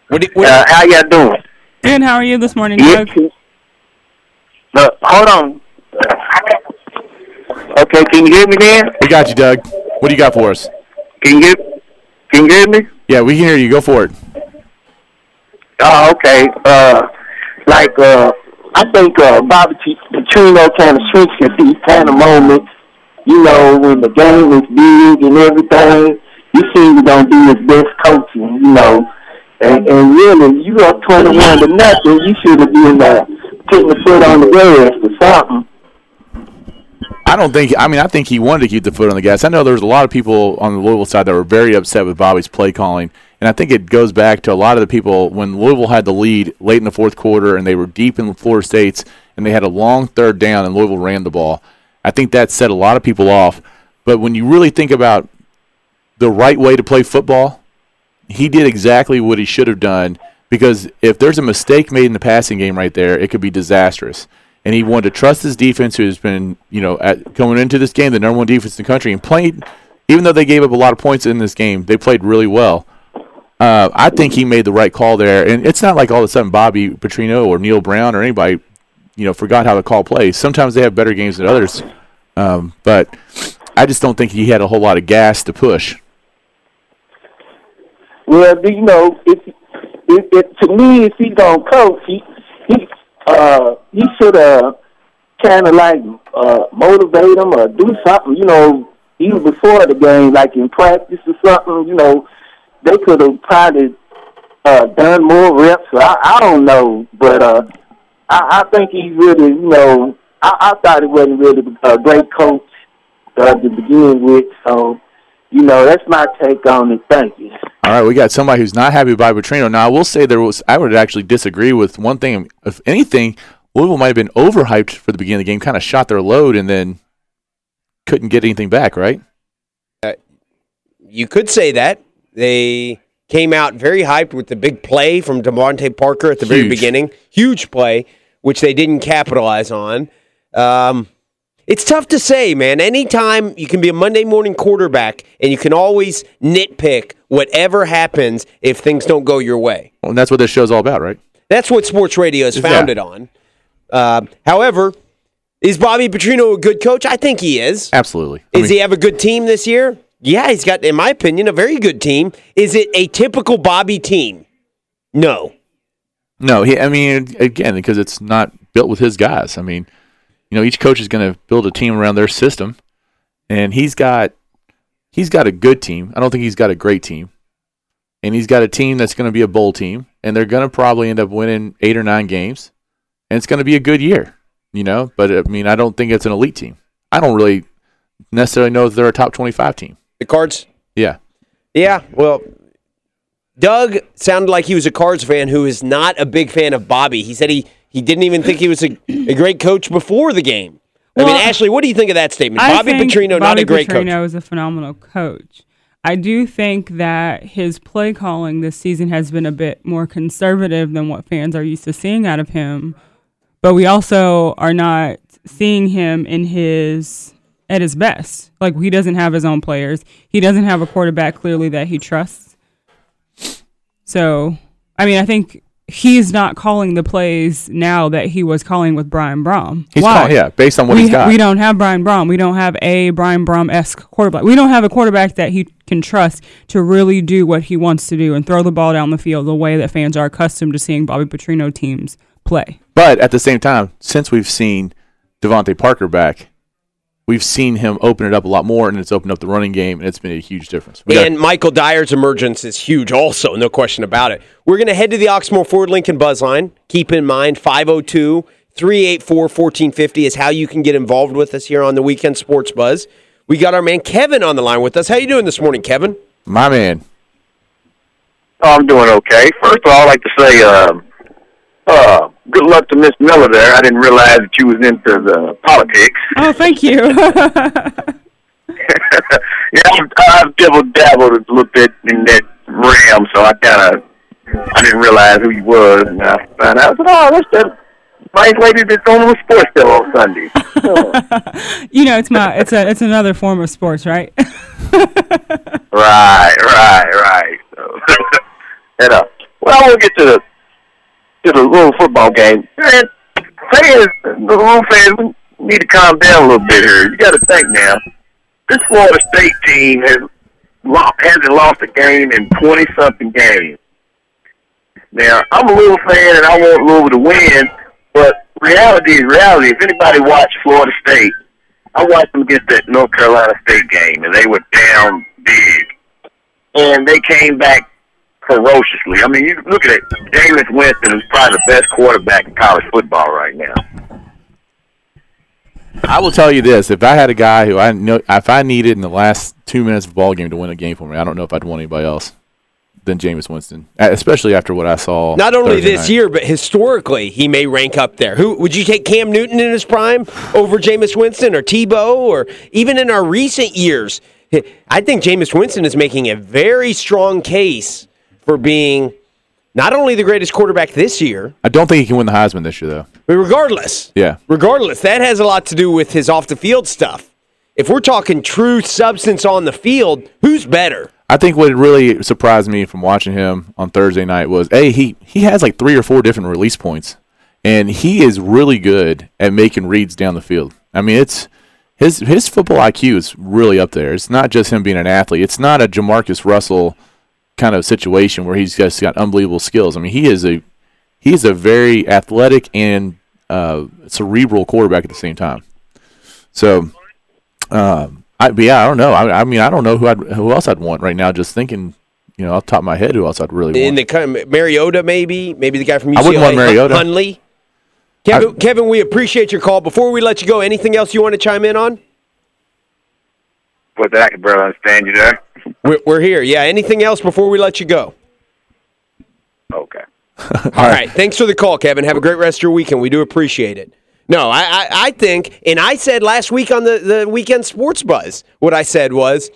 What do, what, Uh, how y'all doing? Good. How are you this morning, Yeah. Doug? Uh, hold on. Okay, can you hear me then? we got you, Doug. What do you got for us? Can you hear, can you hear me? Yeah, we can hear you. Go for it. Oh, okay. Uh, like, uh, I think, uh, Bobby Petrino kind of switched at these kind of moments. You know, when the game is big and everything, you seem to don't do his best coaching, you know. And, and really, you up 21 to nothing, you should have been, uh, putting the foot on the gas or something. I don't think. I mean, I think he wanted to keep the foot on the gas. I know there was a lot of people on the Louisville side that were very upset with Bobby's play calling, and I think it goes back to a lot of the people when Louisville had the lead late in the fourth quarter and they were deep in the Florida State's and they had a long third down and Louisville ran the ball. I think that set a lot of people off. But when you really think about the right way to play football, he did exactly what he should have done because if there's a mistake made in the passing game right there, it could be disastrous. And he wanted to trust his defense, who's been, you know, at, coming into this game, the number one defense in the country, and played, even though they gave up a lot of points in this game, they played really well. Uh, I think he made the right call there, and it's not like all of a sudden Bobby Petrino or Neal Brown or anybody, you know, forgot how to call plays. Sometimes they have better games than others, um, but I just don't think he had a whole lot of gas to push. Well, you know, if, if, if to me, if he's gonna coach, he he uh he should uh kind of like uh motivate him or do something. You know, even before the game, like in practice or something. You know, they could have probably uh done more reps. I I don't know, but uh I I think he's really you know I I thought he wasn't really a great coach uh, to begin with. So you know, that's my take on it. Thank you. All right, we got somebody who's not happy with Bobby Petrino. Now, I will say there was. I would actually disagree with one thing. If anything, Louisville might have been overhyped for the beginning of the game, kind of shot their load, and then couldn't get anything back. Right? You could say that. They came out very hyped with the big play from DeVante Parker at the very beginning. Huge play, which they didn't capitalize on. Um, it's tough to say, man. Anytime you can be a Monday morning quarterback and you can always nitpick whatever happens if things don't go your way. Well, and that's what this show's all about, right? That's what sports radio is Yeah. founded on. Uh, however, is Bobby Petrino a good coach? I think he is. Absolutely. Does he have a good team this year? Yeah, he's got, in my opinion, a very good team. Is it a typical Bobby team? No. No, he. I mean, again, because it's not built with his guys. I mean, you know, each coach is going to build a team around their system, and he's got he's got a good team. I don't think he's got a great team, and he's got a team that's going to be a bowl team, and they're going to probably end up winning eight or nine games, and it's going to be a good year. You know, but I mean, I don't think it's an elite team. I don't really necessarily know if they're a top twenty-five team. The Cards? Yeah, Yeah, well, Doug sounded like he was a Cards fan who is not a big fan of Bobby. He said he, he didn't even think he was a, a great coach before the game. I mean, Ashley, what do you think of that statement? I Bobby Petrino, not a great Petrino coach. is a phenomenal coach. I do think that his play calling this season has been a bit more conservative than what fans are used to seeing out of him. But we also are not seeing him in his at his best. Like he doesn't have his own players. He doesn't have a quarterback clearly that he trusts. So, I mean, I think he's not calling the plays now that he was calling with Brian Brohm. he's Why? calling, yeah, based on what we, he's got. we don't have Brian Brohm. We don't have a Brian Brohm esque quarterback. We don't have a quarterback that he can trust to really do what he wants to do and throw the ball down the field the way that fans are accustomed to seeing Bobby Petrino teams play. But at the same time, since we've seen DeVante Parker back, we've seen him open it up a lot more, and it's opened up the running game, and it's been a huge difference. We got- And Michael Dyer's emergence is huge, also, no question about it. We're going to head to the Oxmoor Ford Lincoln Buzz line. Keep in mind, 502 384 1450 is how you can get involved with us here on the Weekend Sports Buzz. We got our man Kevin on the line with us. How you doing this morning, Kevin? my man, Oh, I'm doing okay. First of all, I'd like to say, um, uh, good luck to Miss Miller there. I didn't realize that you was into the politics. Oh, thank you. <laughs> <laughs> yeah, I've, I've dabbled dabbled a little bit in that realm, so I kind of I didn't realize who you was, and I found out. I said, "Oh, that's that nice lady that's on the sports show on Sunday." <laughs> You know, it's my it's a it's another form of sports, right? right, right, right. So, and uh, well, we'll get to the to the little football game. Man, fans, the little fans need to calm down a little bit here. You got to think now. This Florida State team has lo- hasn't lost a game in twenty something games. Now, I'm a little fan and I want Louisville to win, but reality is reality. If anybody watched Florida State, I watched them against that North Carolina State game, and they were down big, and they came back ferociously. I mean, you look at it. Jameis Winston is probably the best quarterback in college football right now. I will tell you this: if I had a guy who I know, if I needed in the last two minutes of the ball game to win a game for me, I don't know if I'd want anybody else than Jameis Winston, Uh, especially after what I saw. Not only Thursday this night. year, but historically, he may rank up there. Who would you take Cam Newton in his prime over Jameis Winston or Tebow or even in our recent years? I think Jameis Winston is making a very strong case for being not only the greatest quarterback this year, I don't think he can win the Heisman this year, though. but regardless, Yeah, regardless, that has a lot to do with his off the field stuff. If we're talking true substance on the field, who's better? I think what really surprised me from watching him on Thursday night was a he he has like three or four different release points, and he is really good at making reads down the field. I mean, it's his his football IQ is really up there. It's not just him being an athlete. It's not a JaMarcus Russell kind of situation where he's just got unbelievable skills. I mean, he is a he's a very athletic and uh, cerebral quarterback at the same time. So, um, I but yeah, I don't know. I, I mean, I don't know who I'd, who else I'd want right now. Just thinking, you know, off the top of my head, who else I'd really In want. the kind of- Mariota, maybe, maybe the guy from UCLA. I wouldn't want Mariota. Hundley. Kevin, Kevin, we appreciate your call. Before we let you go, anything else you want to chime in on? What that? I can barely understand you there. We're, we're here. Yeah. Anything else before we let you go? Okay. <laughs> All right. Thanks for the call, Kevin. Have a great rest of your weekend. We do appreciate it. No, I, I, I think, and I said last week on the, the weekend sports buzz, what I said was,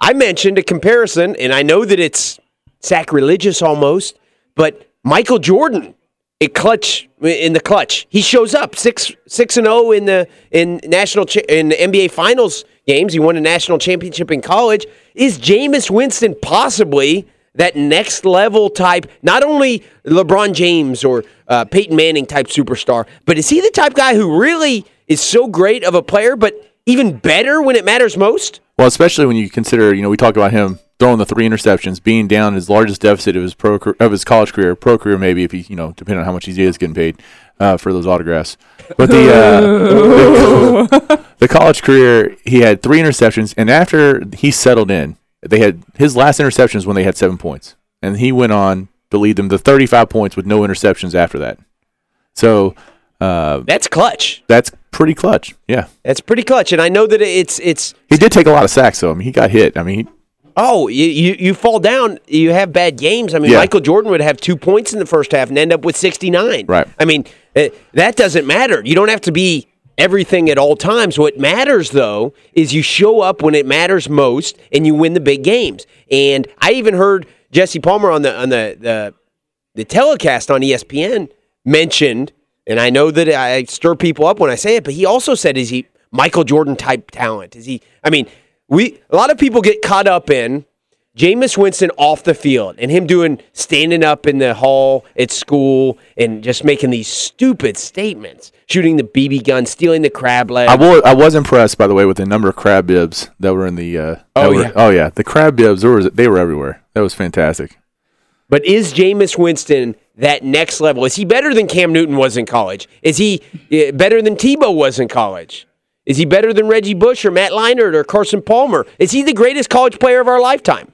I mentioned a comparison, and I know that it's sacrilegious almost, but Michael Jordan, a clutch in the clutch, he shows up six six and zero in the in national in the NBA Finals games. He won a national championship in college. Is Jameis Winston possibly? that next level type, not only LeBron James or uh, Peyton Manning type superstar, but is he the type guy who really is so great of a player, but even better when it matters most? Well, especially when you consider, you know, we talk about him throwing the three interceptions, being down his largest deficit of his pro of his college career, pro career maybe if he, you know, depending on how much he is getting paid uh, for those autographs. But the, uh, the the college career, he had three interceptions, and after he settled in, they had his last interceptions when they had seven points, and he went on to lead them to 35 points with no interceptions after that. So uh, That's clutch. that's pretty clutch. Yeah, That's pretty clutch. And I know that it's it's he did take a lot of sacks though. I mean, he got hit. I mean, he, oh you, you you fall down, you have bad games. I mean, Yeah. Michael Jordan would have two points in the first half and end up with sixty nine. Right. I mean, eh, that doesn't matter. You don't have to be everything at all times. What matters though is you show up when it matters most and you win the big games. And I even heard Jesse Palmer on the on the the, the telecast on ESPN mentioned, and I know that I stir people up when I say it, but he also said, "Is he Michael Jordan type talent? Is he? I mean, we a lot of people get caught up in." Jameis Winston off the field and him doing standing up in the hall at school and just making these stupid statements, shooting the BB gun, stealing the crab leg. I was I was impressed by the way with the number of crab bibs that were in the. Uh, Oh, were- yeah. oh yeah, the crab bibs there was they were everywhere. That was fantastic. But is Jameis Winston that next level? Is he better than Cam Newton was in college? Is he uh, better than Tebow was in college? Is he better than Reggie Bush or Matt Leinart or Carson Palmer? Is he the greatest college player of our lifetime?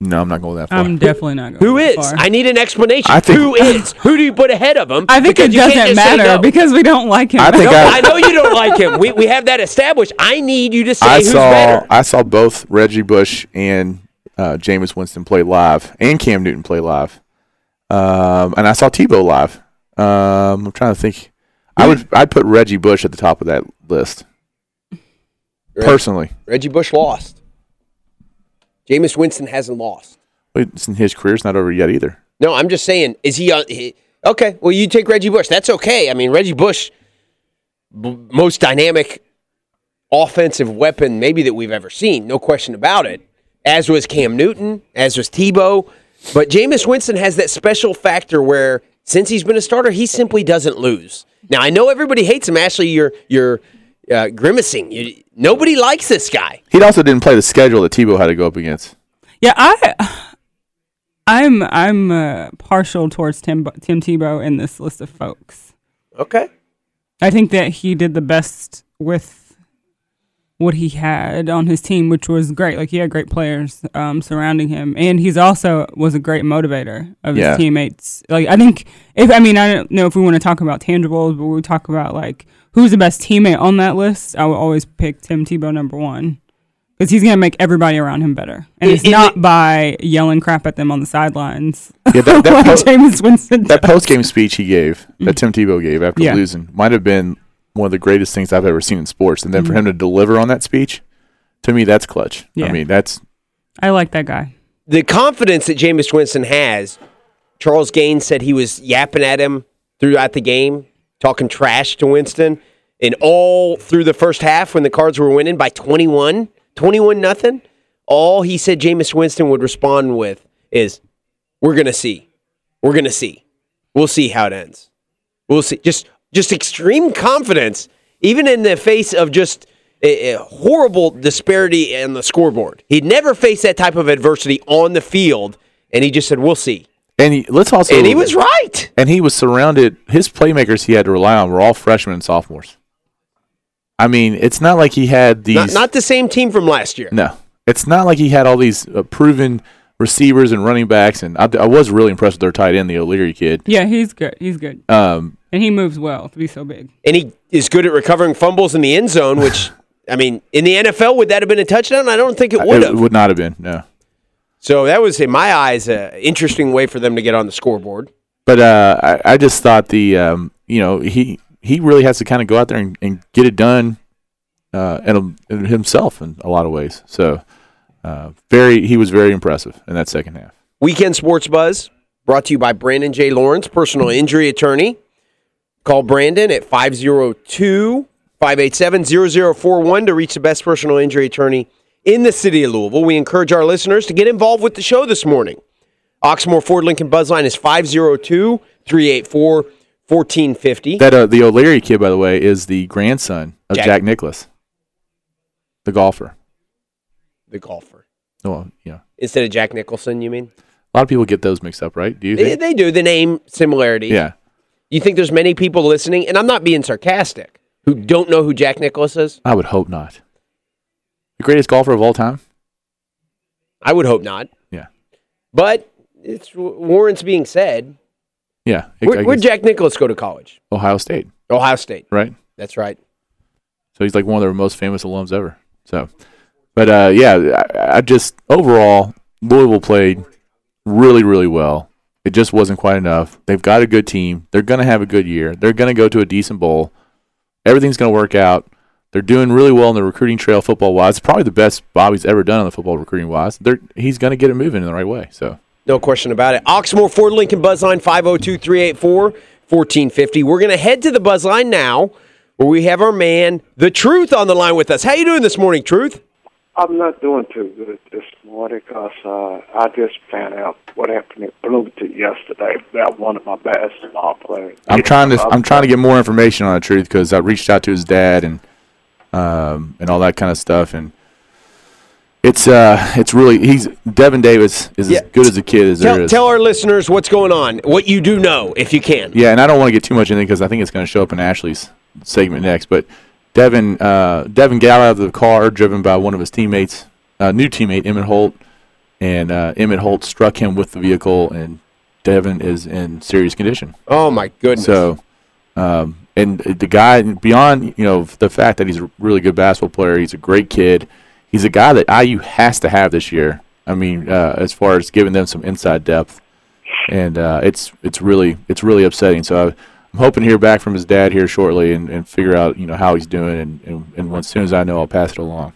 No, I'm not going that far. I'm definitely not going. Who that is? far. I need an explanation. I think- Who <laughs> is? Who do you put ahead of him? I think Because it you can't doesn't just matter no. because we don't like him. I think No, I- I know you don't like him. We, we have that established. I need you to say I who's saw better. I saw both Reggie Bush and uh, Jameis Winston play live, and Cam Newton play live, um, and I saw Tebow live. Um, I'm trying to think. I would I'd put Reggie Bush at the top of that list personally. Reggie Bush lost. Jameis Winston hasn't lost. It's in his career's not over yet either. No, I'm just saying, is he on? He, okay, well, you take Reggie Bush. That's okay. I mean, Reggie Bush, b- most dynamic offensive weapon maybe that we've ever seen, no question about it. As was Cam Newton, as was Tebow. But Jameis Winston has that special factor where since he's been a starter, he simply doesn't lose. Now I know everybody hates him. Ashley, you're you're uh, grimacing. You, nobody likes this guy. He also didn't play the schedule that Tebow had to go up against. Yeah, I, I'm I'm uh, partial towards Tim Tim Tebow in this list of folks. Okay. I think that he did the best with what he had on his team, which was great. Like he had great players um, surrounding him, and he's also was a great motivator of Yeah. his teammates. Like I think if I mean I don't know if we want to talk about tangibles, but we talk about like who's the best teammate on that list. I would always pick Tim Tebow number one. Because he's gonna make everybody around him better, and I- it's is not it- by yelling crap at them on the sidelines. Yeah, that, <laughs> that, like po- Jameis Winston. that post game speech he gave, that Tim Tebow gave after Yeah. losing, might have been one of the greatest things I've ever seen in sports. And then for mm-hmm. him to deliver on that speech, to me, that's clutch. Yeah. I mean, that's I like that guy. the confidence that Jameis Winston has, Charles Gaines said he was yapping at him throughout the game, talking trash to Winston, and all through the first half when the Cards were winning by 21, 21 nothing. all he said Jameis Winston would respond with is, "We're gonna see, we're gonna see, we'll see how it ends, we'll see." Just just extreme confidence, even in the face of just a, a horrible disparity in the scoreboard. He'd never faced that type of adversity on the field, and he just said, "We'll see." And he, let's also And he was right. and he was surrounded. His playmakers he had to rely on were all freshmen and sophomores. I mean, it's not like he had these. Not, not the same team from last year. no, it's not like he had all these uh, proven receivers and running backs. And I, I was really impressed with their tight end, the O'Leary kid. Yeah, he's good. He's good, Um, and he moves well to be so big. and he is good at recovering fumbles in the end zone, which <laughs> I mean, in the NFL, would that have been a touchdown? I don't think it would have. it would not have been no. So that was, in my eyes, an interesting way for them to get on the scoreboard. But uh, I, I just thought the um, you know he he really has to kind of go out there and, and get it done uh, and, and himself in a lot of ways. So uh, very he was very impressive in that second half. Weekend Sports Buzz brought to you by Brandon J. Lawrence, personal injury attorney. Call Brandon at 502 587 0041 to reach the best personal injury attorney in the city of Louisville. We encourage our listeners to get involved with the show this morning. Oxmoor Ford Lincoln Buzzline is 502 384 1450. That uh, the O'Leary kid, by the way, is the grandson of Jack- Jack, Nicklaus, the golfer. The golfer. Well, yeah, Instead of Jack Nicholson, you mean? a lot of people get those mixed up, right? Do you They, they do, the name similarity. Yeah, You think there's many people listening, and I'm not being sarcastic, who don't know who Jack Nicklaus is? I would hope not. The greatest golfer of all time. I would hope not. Yeah, But it's warrants being said. yeah. I- Where, where'd Jack Nicklaus go to college? Ohio State, Ohio State. right? That's right. So he's like one of their most famous alums ever. So, but uh, yeah, I, I just overall Louisville played really, really well. It just wasn't quite enough. They've got a good team. They're going to have a good year. They're going to go to a decent bowl. Everything's going to work out. They're doing really well in the recruiting trail football wise. It's Probably the best Bobby's ever done on the football recruiting wise. They're, he's going to get it moving in the right way. So No question about it. Oxmoor Ford Lincoln Buzzline 502 384 1450. We're going to head to the Buzzline now where we have our man, The Truth, on the line with us. How you doing this morning, Truth? I'm not doing too good this morning because uh, I just found out what happened at Bloomington yesterday about one of my basketball players. I'm trying to I'm trying to get more information on the truth because I reached out to his dad and um, and all that kind of stuff and it's uh it's really he's Devin Davis is Yeah. as good as a kid as there Tell, is. tell our listeners what's going on, what you do know, if you can. yeah, and I don't want to get too much into it because I think it's going to show up in Ashley's segment next. But Devin uh, Devin got out of the car driven by one of his teammates, uh, new teammate Emmett Holt, and uh, Emmett Holt struck him with the vehicle, and Devin is in serious condition. Oh, my goodness. So, um, and the guy beyond you know the fact that he's a really good basketball player, he's a great kid. He's a guy that IU has to have this year. I mean, uh, as far as giving them some inside depth, and uh, it's it's really it's really upsetting. So I, I'm hoping to hear back from his dad here shortly and, and figure out you know how he's doing, and, and, and as soon as I know, I'll pass it along.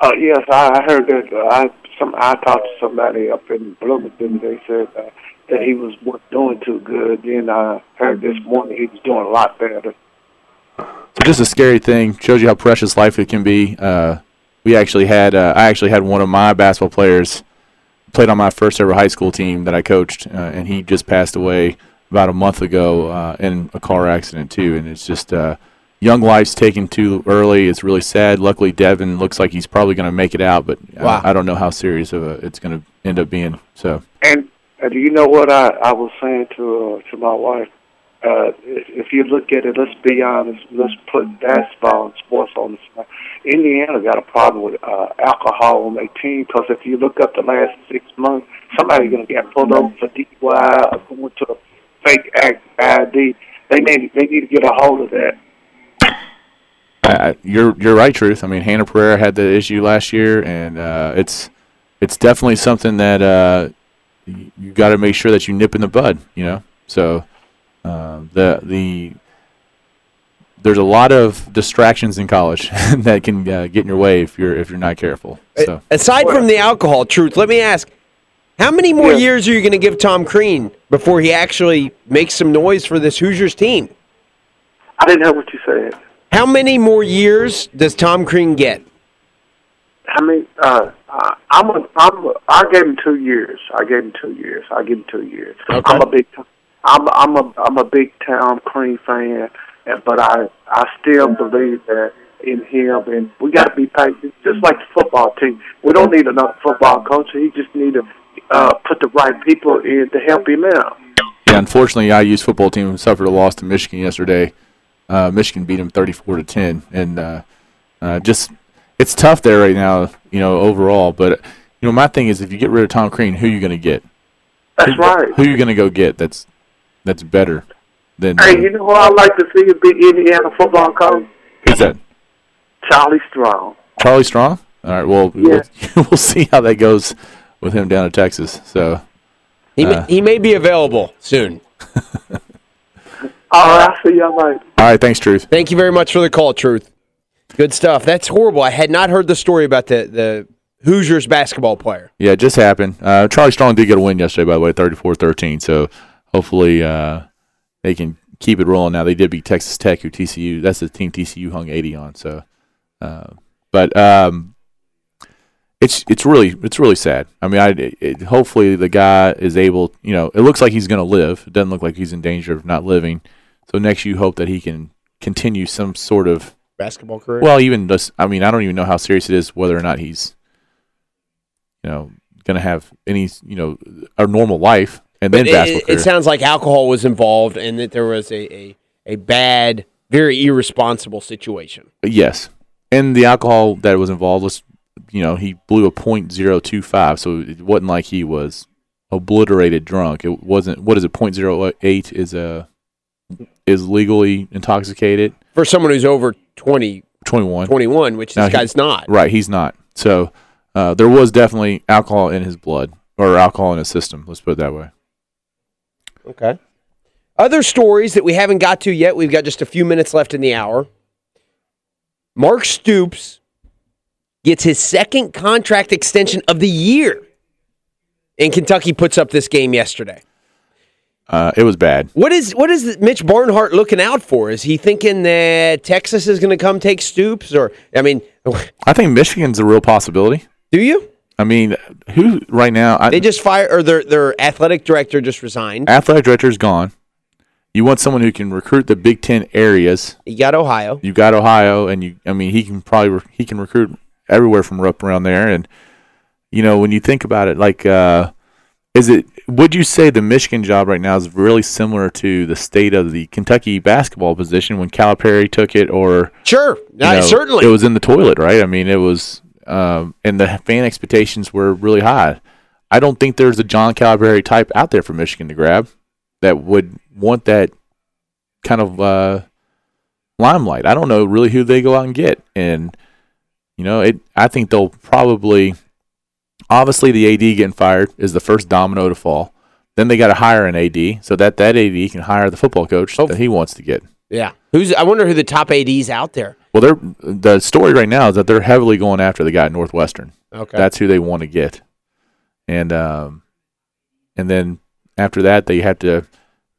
Uh, yes, I I heard that. Uh, I some I talked to somebody up in Bloomington. They said uh, that he was doing too good. Then I heard this morning he was doing a lot better. So just a scary thing. Shows you how precious life it can be. Uh, we actually had uh, I actually had one of my basketball players played on my first ever high school team that I coached, uh, and he just passed away about a month ago uh, in a car accident too. And it's just uh, young life's taken too early. It's really sad. Luckily, Devin looks like he's probably going to make it out, but Wow. I, I don't know how serious of a, it's going to end up being. So And uh, do you know what I, I was saying to uh, to my wife? Uh, if, if you look at it, let's be honest. Let's put basketball and sports on the side. Indiana got a problem with uh, alcohol on their team because if you look up the last six months, somebody's going to get pulled over for DUI or going to a fake ID. They need they need to get a hold of that. I, I- you're you're right, truth. I mean, Hannah Pereira had the issue last year, and uh, it's it's definitely something that uh, you, you got to make sure that you nip in the bud. You know, so uh, the the there's a lot of distractions in college <laughs> that can uh, get in your way if you're if you're not careful. So Aside from the alcohol, Truth, let me ask how many more Yeah. years are you going to give Tom Crean before he actually makes some noise for this Hoosiers team? I didn't hear what you said. How many more years does Tom Crean get? How many? Uh, I'm a, I'm a, I gave him two years. I gave him two years. I give him two years. Okay. I'm a big I'm I'm a I'm a big Tom Crean fan, but I I still believe that in him, and we got to be patient. Just like the football team, we don't need another football coach. He just need to uh, put the right people in to help him out. Yeah, unfortunately, IU's football team suffered a loss to Michigan yesterday. Uh, Michigan beat them 34 to 10, and uh, uh, just it's tough there right now, you know, overall. But you know, my thing is, if you get rid of Tom Crean, who are you going to get? That's right. Who are you going to go get? That's that's better than Hey, you know what I'd like to see a big Indiana football coach? who's that? Charlie Strong. Charlie Strong. All right, well, Yeah. we'll <laughs> we'll see how that goes with him down in Texas. So He, Uh. may, he may be available soon. <laughs> All right, see y'all later. all right, thanks, Truth. Thank you very much for the call, Truth. Good stuff. That's horrible. I had not heard the story about the, the Hoosiers basketball player. Yeah, it just happened. Uh, Charlie Strong did get a win yesterday, by the way, 34-13. So hopefully uh, they can keep it rolling. Now they did beat Texas Tech, who TCU. That's the team TCU hung 80 on. So, uh, but um, it's it's really it's really sad. I mean, I it, hopefully the guy is able. You know, it looks like he's going to live. It doesn't look like he's in danger of not living. So next, you hope that he can continue some sort of Basketball career. well, even just, I mean, I don't even know how serious it is whether or not he's, you know, going to have any, you know, a normal life and then But basketball it, career. it sounds like alcohol was involved and that there was a, a, a bad, very irresponsible situation. yes, and the alcohol that was involved was, you know, he blew a point zero two five, so it wasn't like he was obliterated drunk. It wasn't. What is it? Point zero eight is a is legally intoxicated. For someone who's over 20, Twenty one. 21, which Now this he- guy's not. Right, he's not. So uh, there was definitely alcohol in his blood or alcohol in his system. Let's put it that way. Okay. Other stories that we haven't got to yet, we've got just a few minutes left in the hour. Mark Stoops gets his second contract extension of the year. And Kentucky puts up this game yesterday. Uh, it was bad. What is what is Mitch Barnhart looking out for? Is he thinking that Texas is going to come take Stoops, or I mean, I think Michigan's a real possibility. do you? I mean, who right now? I, They just fire or their their athletic director just resigned. athletic director's gone. You want someone who can recruit the Big Ten areas. You got Ohio. You got Ohio, and you. I mean, he can probably he can recruit everywhere from up around there. And you know, when you think about it, like, uh, is it? Would you say the Michigan job right now is really similar to the state of the Kentucky basketball position when Calipari took it, or Sure, know, certainly. it was in the toilet, right? I mean, it was, um, and the fan expectations were really high. I don't think there's a John Calipari type out there for Michigan to grab that would want that kind of uh, limelight. I don't know really who they go out and get, and you know, it. I think they'll probably, obviously, the AD getting fired is the first domino to fall. Then they got to hire an AD so that that AD can hire the football coach that he wants to get. yeah. Who's? I wonder who the top ads out there. Well, they're the story right now is that they're heavily going after the guy at Northwestern. Okay. That's who they want to get, and um, and then after that they have to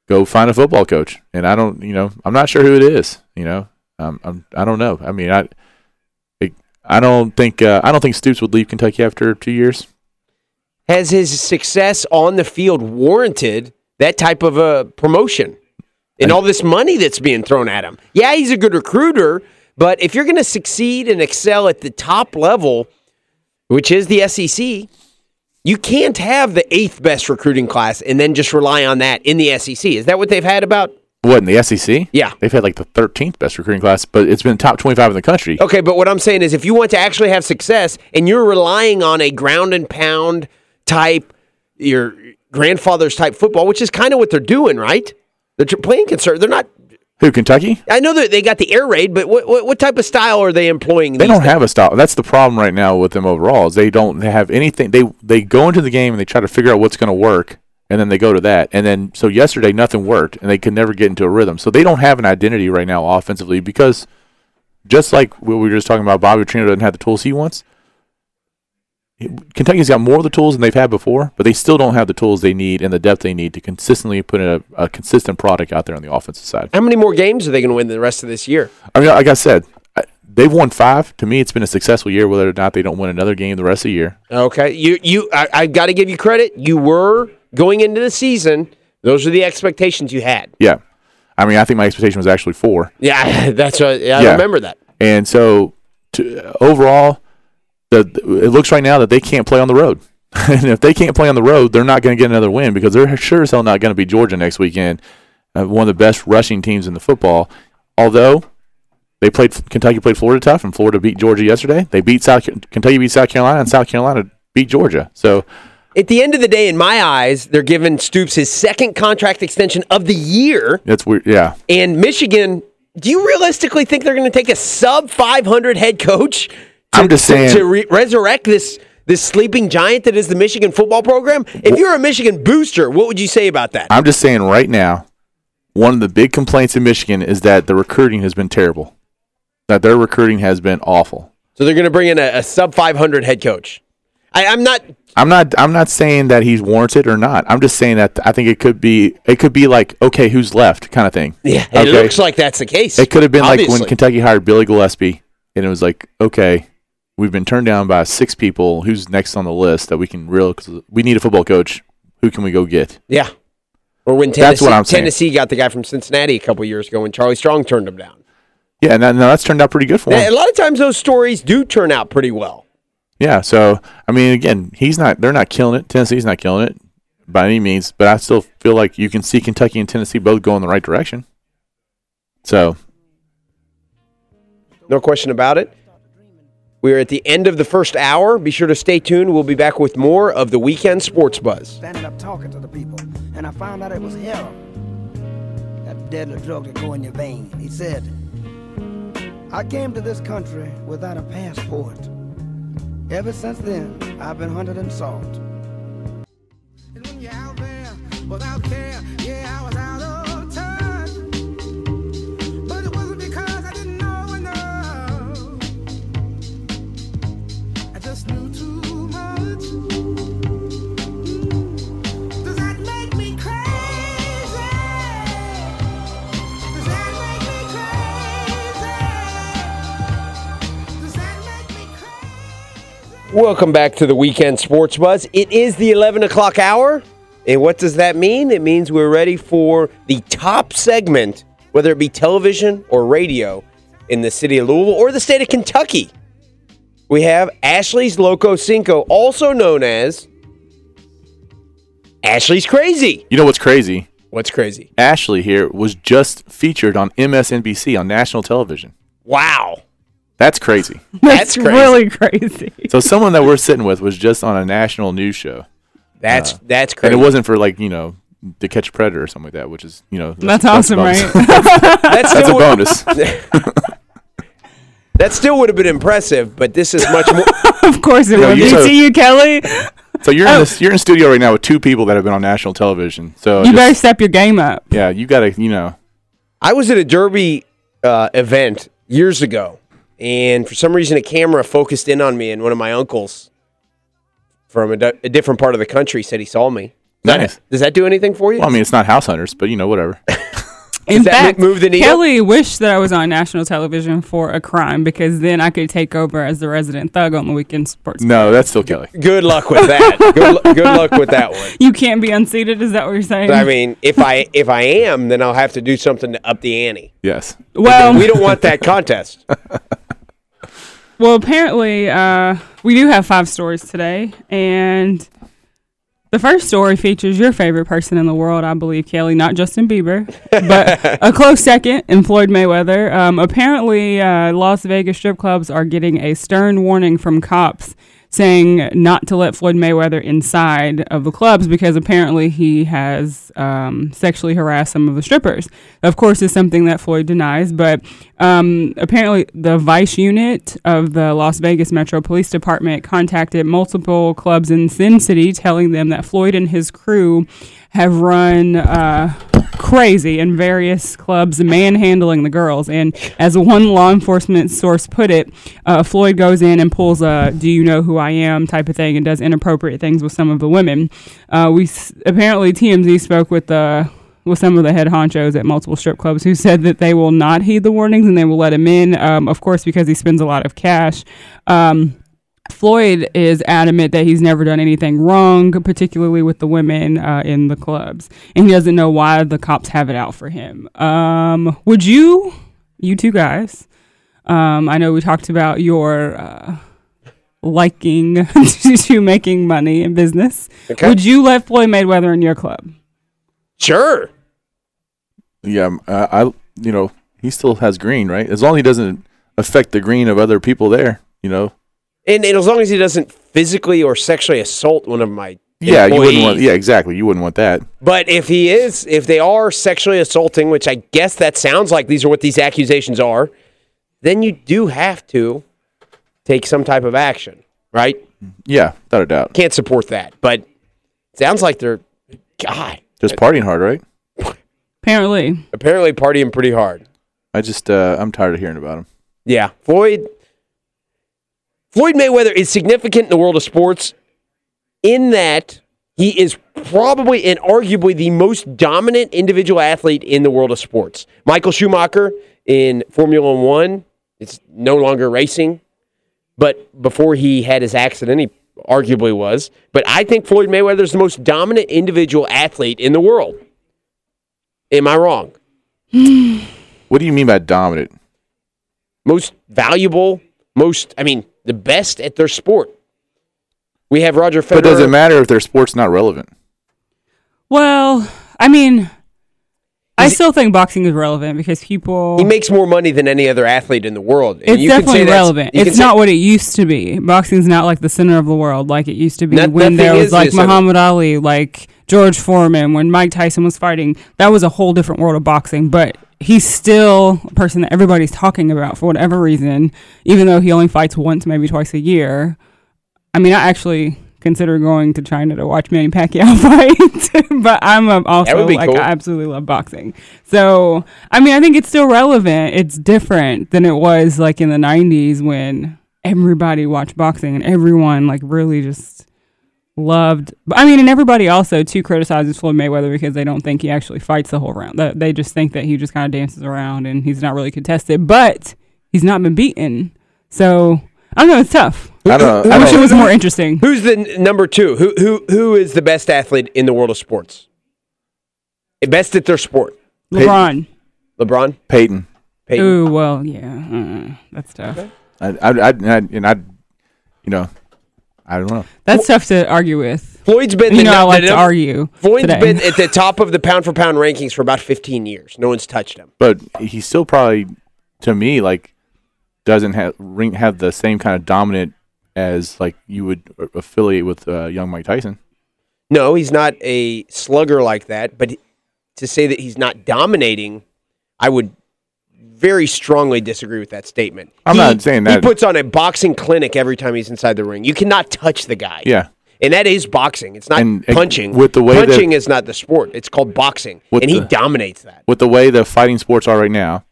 go find a football coach. And I don't, you know, I'm not sure who it is. You know, um, I'm I don't know. I mean, I I don't think uh, I don't think Stoops would leave Kentucky after two years. Has his success on the field warranted that type of a promotion and all this money that's being thrown at him? Yeah, he's a good recruiter, but if you're going to succeed and excel at the top level, which is the SEC, you can't have the eighth best recruiting class and then just rely on that in the SEC. Is that what they've had about? What in the SEC? Yeah. they've had like the 13th best recruiting class, but it's been top 25 in the country. Okay, but what I'm saying is if you want to actually have success and you're relying on a ground and pound type, your grandfather's type football, which is kind of what they're doing, right? They're playing concern. They're not. Who Kentucky? I know that they got the air raid, but what, what, what type of style are they employing? They don't days? have a style. That's the problem right now with them overall. Is they don't have anything. They they go into the game and they try to figure out what's going to work, and then they go to that. And then so yesterday nothing worked, and they could never get into a rhythm. So they don't have an identity right now offensively because just like what we were just talking about, Bobby Trino doesn't have the tools he wants. Kentucky's got more of the tools than they've had before, but they still don't have the tools they need and the depth they need to consistently put a, a consistent product out there on the offensive side. How many more games are they going to win the rest of this year? I mean, like I said, they've won five. To me, it's been a successful year. Whether or not they don't win another game the rest of the year, Okay, you you I, I got to give you credit. You were going into the season. Those are the expectations you had. yeah. I mean, I think my expectation was actually four. Yeah, <laughs> that's what, I Yeah. remember that. And so, to, overall, the, it looks right now that they can't play on the road. <laughs> and if they can't play on the road, they're not going to get another win because they're sure as hell not going to be Georgia next weekend. Uh, one of the best rushing teams in the football. Although they played Kentucky played Florida tough, and Florida beat Georgia yesterday. They beat South Kentucky beat South Carolina, and South Carolina beat Georgia. So At the end of the day, in my eyes, they're giving Stoops his second contract extension of the year. that's weird. Yeah, And Michigan, do you realistically think they're going to take a sub 500 head coach to, I'm just to- saying- to re- resurrect this this sleeping giant that is the Michigan football program? If you're a Michigan booster, what would you say about that? I'm just saying right now, one of the big complaints in Michigan is that the recruiting has been terrible. That their recruiting has been awful. So they're going to bring in a, a sub 500 head coach. I, I'm not. I'm not. I'm not saying that he's warranted or not. I'm just saying that I think it could be. It could be like, okay, who's left, kind of thing. Yeah, it Okay. looks like that's the case. It could have been like when Kentucky hired Billy Gillispie, and it was like, okay, we've been turned down by six people. Who's next on the list that we can real? Cause we need a football coach. Who can we go get? Yeah. Or when Tennessee, That's what I'm saying. Tennessee got the guy from Cincinnati a couple years ago when Charlie Strong turned him down. Yeah, and that, no, that's turned out pretty good for him. a lot of times those stories do turn out pretty well. Yeah, so I mean, again, he's not. They're not killing it. Tennessee's not killing it by any means, but I still feel like you can see Kentucky and Tennessee both go in the right direction. So No question about it. We're at the end of the first hour. Be sure to stay tuned. We'll be back with more of the weekend sports buzz. standing up talking to the people, and I found out it was heroin, that deadly drug that go in your vein. He said, I came to this country without a passport. Ever since then, I've been hunted and sought. And when you're out there without care, Welcome back to the weekend sports buzz. It is the 11 o'clock hour. And what does that mean? It means we're ready for the top segment, whether it be television or radio, in the city of Louisville or the state of Kentucky. We have Ashley's Loco Cinco, also known as Ashley's Crazy. you know what's crazy? What's crazy? Ashley here was just featured on MSNBC on national television. Wow. That's crazy. <laughs> That's crazy. really crazy. so someone that we're sitting with was just on a national news show, That's that's crazy. and it wasn't for like you know to catch a predator or something like that, which is you know That's a awesome, bonus. right? <laughs> That's That's a bonus. <laughs> that still would have been impressive, but this is much more. of course it Yo, will. you You so- see you, Kelly. So you're in Oh. this, you're in studio right now with two people that have been on national television. So You just- better step your game up. yeah, you got to you know I was at a Derby uh, event years ago, and for some reason, a camera focused in on me, and one of my uncles from a, di- a different part of the country said he saw me. Does Nice. That, does that do anything for you? Well, I mean, it's not House Hunters, but you know, whatever. <laughs> In that fact, move the needle? Kelly wished that I was on national television for a crime because then I could take over as the resident thug on the weekend sports. no, that's still Kelly. good luck with that. <laughs> good, lu- good luck with that one. You can't be unseated. Is that what you're saying? I mean, if I if I am, then I'll have to do something to up the ante. Yes. well, we don't want that contest. <laughs> Well, apparently, uh, we do have five stories today, and the first story features your favorite person in the world, I believe, Kelly, not Justin Bieber, but <laughs> a close second in Floyd Mayweather. Um, apparently, uh, Las Vegas strip clubs are getting a stern warning from cops saying not to let Floyd Mayweather inside of the clubs because apparently he has um, sexually harassed some of the strippers. Of course, it's something that Floyd denies, but um, apparently the Vice unit of the Las Vegas Metro Police Department contacted multiple clubs in Sin City, telling them that Floyd and his crew have run uh, crazy in various clubs, manhandling the girls. And as one law enforcement source put it, uh, Floyd goes in and pulls a "Do you know who I am?" type of thing and does inappropriate things with some of the women. Uh, we s- apparently TMZ spoke with the with some of the head honchos at multiple strip clubs who said that they will not heed the warnings and they will let him in. Um, of course, because he spends a lot of cash. Um, Floyd is adamant that he's never done anything wrong, particularly with the women uh, in the clubs, and he doesn't know why the cops have it out for him. Um, would you, you two guys? Um, I know we talked about your uh, liking <laughs> to making money in business. Okay. Would you let Floyd Mayweather in your club? Sure. Yeah, um, uh, I you know he still has green, right? As long as he doesn't affect the green of other people there, you know. And, and as long as he doesn't physically or sexually assault one of my Yeah, you wouldn't want. Yeah, exactly. You wouldn't want that. But if he is, if they are sexually assaulting, which I guess that sounds like these are what these accusations are, then you do have to take some type of action, right? Yeah, without a doubt. Can't support that, but sounds like they're, God, Just partying hard, right? Apparently, apparently partying pretty hard. I just uh, I'm tired of hearing about him. Yeah, Floyd. Floyd Mayweather is significant in the world of sports in that he is probably and arguably the most dominant individual athlete in the world of sports. Michael Schumacher in Formula One is no longer racing, but before he had his accident, he arguably was. But I think Floyd Mayweather is the most dominant individual athlete in the world. Am I wrong? What do you mean by dominant? most valuable, most I mean, the best at their sport. We have Roger Federer. But does it matter if their sport's not relevant? well, I mean, I Is it- still think boxing is relevant because people. He makes more money than any other athlete in the world. And It's you can say definitely relevant. you can It's say- not what it used to be. Boxing's not like the center of the world like it used to be That- when there was like the center. Muhammad Ali, like George Foreman, when Mike Tyson was fighting. That was a whole different world of boxing. But he's still a person that everybody's talking about for whatever reason, even though he only fights once, maybe twice a year. I mean, I actually consider going to China to watch Manny Pacquiao <laughs> fight, but I'm a, also like cool. I absolutely love boxing. So I mean, I think it's still relevant. It's different than it was like in the '90s when everybody watched boxing and everyone like really just loved. But I mean, and everybody also too criticizes Floyd Mayweather because they don't think he actually fights the whole round. They- They just think that he just kind of dances around and he's not really contested. But he's not been beaten, so I don't know. It's tough. I don't know. I I wish it was more interesting. Who's the n- number two? Who who who is the best athlete in the world of sports? Best at their sport. LeBron. LeBron, Peyton. Peyton. Ooh, well, yeah, uh, that's tough. I, I, I, I, and I, you know, I don't know. That's tough to argue with. Floyd's been You the know, I num- like to argue. Floyd's today. been at the <laughs> top of the pound for pound rankings for about 15 years. No one's touched him. But he still probably, to me, like, doesn't have ring have the same kind of dominant as like you would affiliate with uh, young Mike Tyson. No, he's not a slugger like that. But to say that he's not dominating, I would very strongly disagree with that statement. I'm He- not saying that. He puts on a boxing clinic every time he's inside the ring. You cannot touch the guy. Yeah, And that is boxing. It's not And, punching. with the way punching is not the sport. It's called boxing, and he the- dominates that. with the way the fighting sports are right now,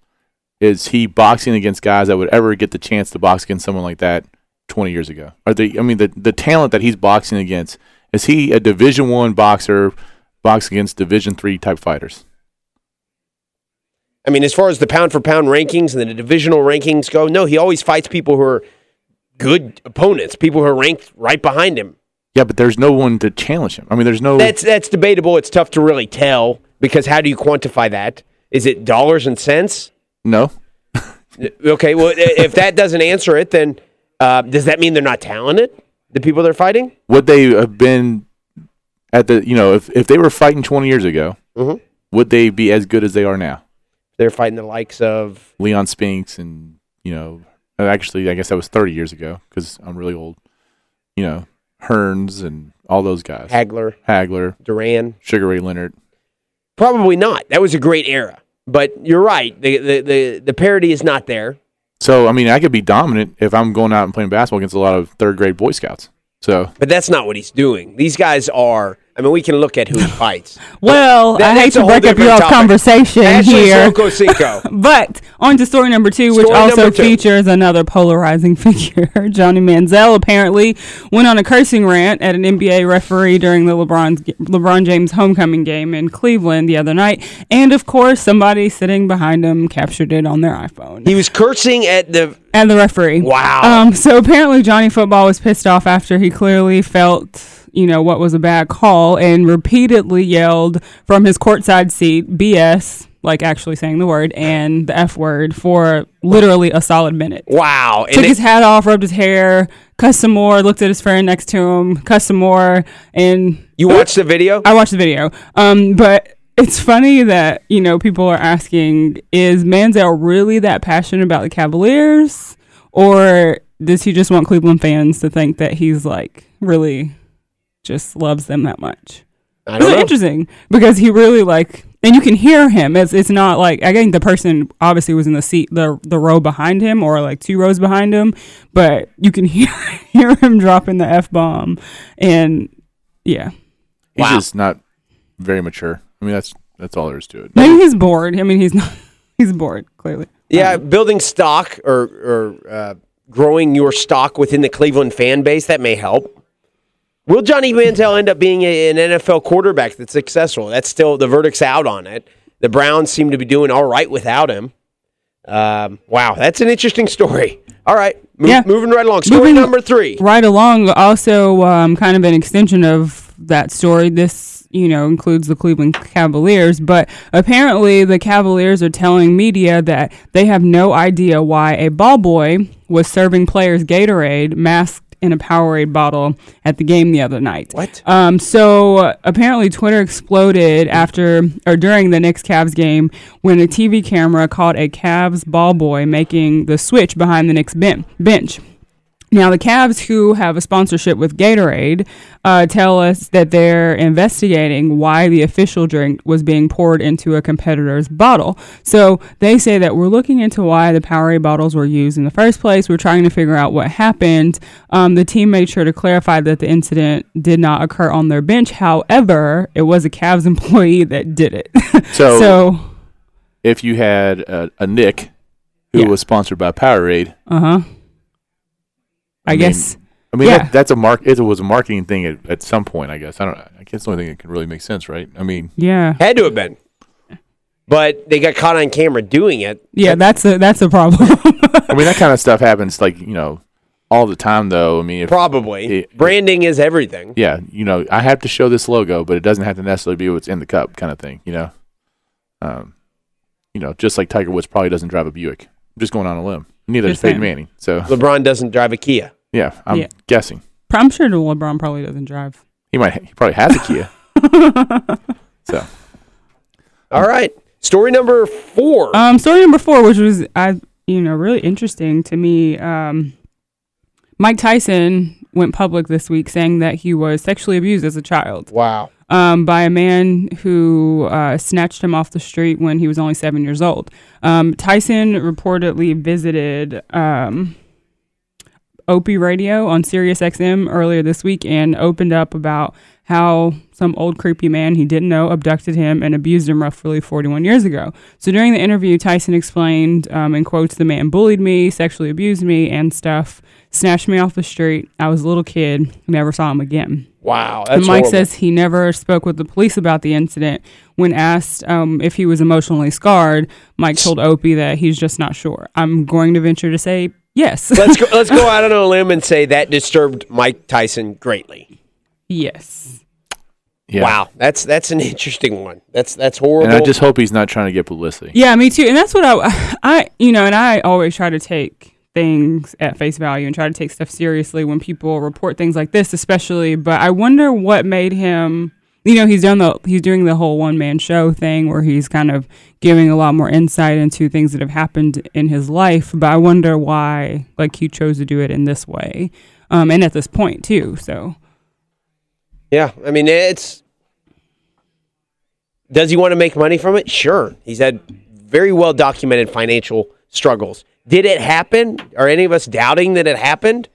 is he boxing against guys that would ever get the chance to box against someone like that 20 years ago? Are they? I mean, the the talent that he's boxing against is he a Division One boxer box against Division Three type fighters? I mean, as far as the pound for pound rankings and the divisional rankings go, no, he always fights people who are good opponents, people who are ranked right behind him. Yeah, but there's no one to challenge him. I mean, there's no. That's that's debatable. It's tough to really tell because how do you quantify that? Is it dollars and cents? no. <laughs> Okay, well, if that doesn't answer it, then uh, does that mean they're not talented? The people they're fighting? Would they have been at the? You know, if if they were fighting 20 years ago, Mhm. would they be as good as they are now? They're fighting the likes of Leon Spinks and you know, uh, actually, I guess that was 30 years ago because I'm really old. You know, Hearns and all those guys. Hagler, Hagler, Duran. Sugar Ray Leonard. Probably not. That was a great era. But you're right. The the the, the parity is not there. So I mean, I could be dominant if I'm going out and playing basketball against a lot of third grade Boy Scouts. So But that's not what he's doing. These guys are. I mean, we can look at who he <laughs> fights. Well, That- I hate to break up your topic. conversation Ashley here. <laughs> But on to story number two, which also two. features another polarizing <laughs> figure. Johnny Manziel apparently went on a cursing rant at an NBA referee during the LeBron LeBron James homecoming game in Cleveland the other night, and of course, somebody sitting behind him captured it on their iPhone. He was cursing at the. And the referee. Wow. Um, so apparently Johnny Football was pissed off after he clearly felt, you know, what was a bad call and repeatedly yelled from his courtside seat, BS, like actually saying the word, and the F word for literally a solid minute. Wow. Took his hat off, rubbed his hair, cussed some more, looked at his friend next to him, cussed some more, and you watched the video? I watched the video. Um, but it's funny that you know people are asking: Is Manziel really that passionate about the Cavaliers, or does he just want Cleveland fans to think that he's like really just loves them that much? I don't know. interesting because he really like, and you can hear him. It's it's not like I think the person obviously was in the seat, the the row behind him, or like two rows behind him, but you can <laughs> hear hear him dropping the f bomb, and yeah. He's Wow. just not very mature. I mean, that's that's all there is to it. Maybe he's bored. I mean, he's not. <laughs> He's bored, clearly. Yeah, building stock or, or uh, growing your stock within the Cleveland fan base, that may help. Will Johnny Manziel end up being a, an NFL quarterback that's successful? That's still, the verdict's out on it. The Browns seem to be doing all right without him. Um, wow, that's an interesting story. All right, move, Yeah. moving right along. Story Moving number three. Right along, also um, kind of an extension of that story. This, you know, includes the Cleveland Cavaliers, but apparently the Cavaliers are telling media that they have no idea why a ball boy was serving players Gatorade masked in a Powerade bottle at the game the other night. What? Um, so uh, apparently Twitter exploded after or during the Knicks Cavs game when a TV camera caught a Cavs ball boy making the switch behind the Knicks ben- bench. Now, the Cavs, who have a sponsorship with Gatorade, uh, tell us that they're investigating why the official drink was being poured into a competitor's bottle. So they say that we're looking into why the Powerade bottles were used in the first place. We're trying to figure out what happened. Um, the team made sure to clarify that the incident did not occur on their bench. However, it was a Cavs <laughs> employee that did it. So, <laughs> so if you had a, a Nick who Yeah. was sponsored by Powerade, uh huh. I, mean, guess. I mean Yeah. that, that's a mark. It was a marketing thing at, at some point. I guess I don't. I guess the only thing that can really make sense, right? I mean, Yeah. Had to have been. But they got caught on camera doing it. Yeah, that's a that's a problem. <laughs> I mean that kind of stuff happens like you know all the time though. I mean, if, Probably. It- Branding is everything. yeah, you know, I have to show this logo, but it doesn't have to necessarily be what's in the cup, kind of thing. You know, um, you know, just like Tiger Woods probably doesn't drive a Buick. I'm just going on a limb. Neither Just does Peyton. Manning. So LeBron doesn't drive a Kia. Yeah, I'm Yeah. guessing I'm sure LeBron probably doesn't drive. he might. He probably has a Kia. <laughs> so All right. Story number four. Um, story number four, which was I, you know, really interesting to me. Um, Mike Tyson went public this week saying that he was sexually abused as a child wow. um, by a man who uh, snatched him off the street when he was only seven years old. Um, Tyson reportedly visited um, Opie Radio on Sirius XM earlier this week and opened up about how some old creepy man he didn't know abducted him and abused him roughly 41 years ago. So during the interview, Tyson explained, um, in quotes, the man bullied me, sexually abused me, and stuff, snatched me off the street. I was a little kid, never saw him again. Wow. And Mike horrible. says he never spoke with the police about the incident. When asked um, if he was emotionally scarred, Mike told Opie that he's just not sure. I'm going to venture to say yes. <laughs> let's go. Let's go out on a limb and say that disturbed Mike Tyson greatly. yes. yeah. Wow, that's that's an interesting one. That's that's horrible. And I just hope he's not trying to get publicity. Yeah, me too. And that's what I, I, you know, and I always try to take things at face value and try to take stuff seriously when people report things like this, especially. But I wonder what made him. You know, he's done the he's doing the whole one man show thing where he's kind of giving a lot more insight into things that have happened in his life. But I wonder why, like, he chose to do it in this way, um, and at this point too. So yeah, I mean it's. Does he want to make money from it? Sure. He's had very well documented financial struggles. Did it happen? Are any of us doubting that it happened?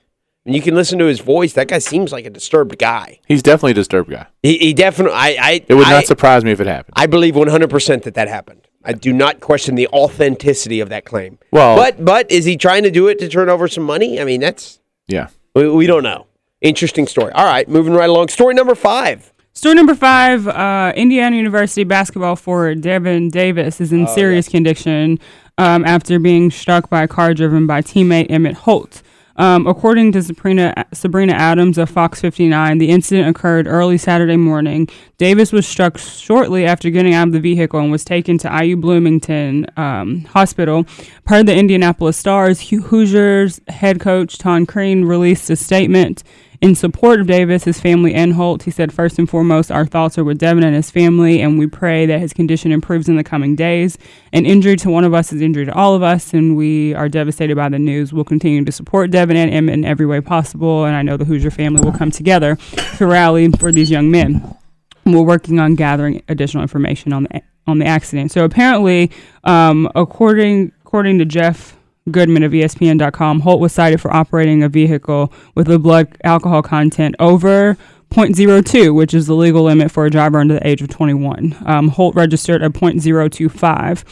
And you can listen to his voice. That guy seems like a disturbed guy. He's definitely a disturbed guy. He, he definitely. I. I It would I, not surprise me if it happened. I believe 100% that that happened. I do not question the authenticity of that claim. Well- but but is he trying to do it to turn over some money? I mean, that's yeah. we, we don't know. Interesting story. All right, moving right along. Story number five. Story number five uh, Indiana University basketball forward Devin Davis is in serious condition um, after being struck by a car driven by teammate Emmett Holt. Um, according to Sabrina, Sabrina Adams of Fox 59, the incident occurred early Saturday morning. Davis was struck shortly after getting out of the vehicle and was taken to IU Bloomington um, Hospital. Per the Indianapolis Stars, Hoosiers head coach Tom Crean released a statement in support of Davis, his family, and Holt, he said, First and foremost, our thoughts are with Devin and his family, and we pray that his condition improves in the coming days. An injury to one of us is injury to all of us, and we are devastated by the news. We'll continue to support Devin and Emmett in every way possible, and I know the Hoosier family will come together to rally for these young men. We're working on gathering additional information on the on the accident. So apparently, um, according according to Jeff Goodman of ESPN.com, Holt was cited for operating a vehicle with a blood alcohol content over 0.02, which is the legal limit for a driver under the age of 21. Um, Holt registered a 0.025.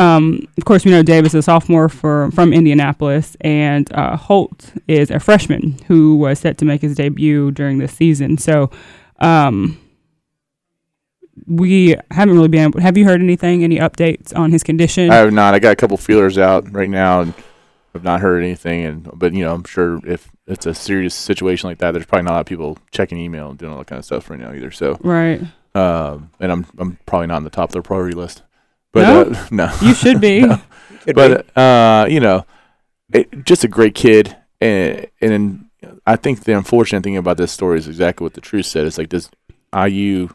Um, of course, we know Davis is a sophomore for, from Indianapolis, and uh, Holt is a freshman who was set to make his debut during this season. So, um, we haven't really been able. Have you heard anything? Any updates on his condition? I have not. I got a couple feelers out right now, and I've not heard anything. And but you know, I'm sure if it's a serious situation like that, there's probably not a lot of people checking email and doing all that kind of stuff right now either. So, right. um, and I'm I'm probably not on the top of their priority list. But No? uh, <laughs> no, You should be. <laughs> No. Could be. but uh, you know, it, just a great kid, and and I think the unfortunate thing about this story is exactly what the truth said. It's like this IU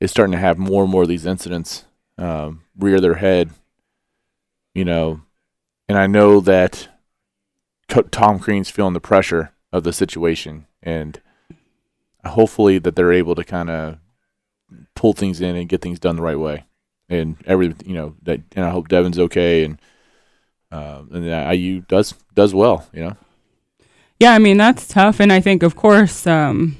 is starting to have more and more of these incidents um, rear their head, you know, and I know that Tom Crean's feeling the pressure of the situation, and hopefully that they're able to kind of pull things in and get things done the right way, and every you know that, and I hope Devin's okay, and uh, and that IU does does well, you know. Yeah, I mean that's tough, and I think, of course, um,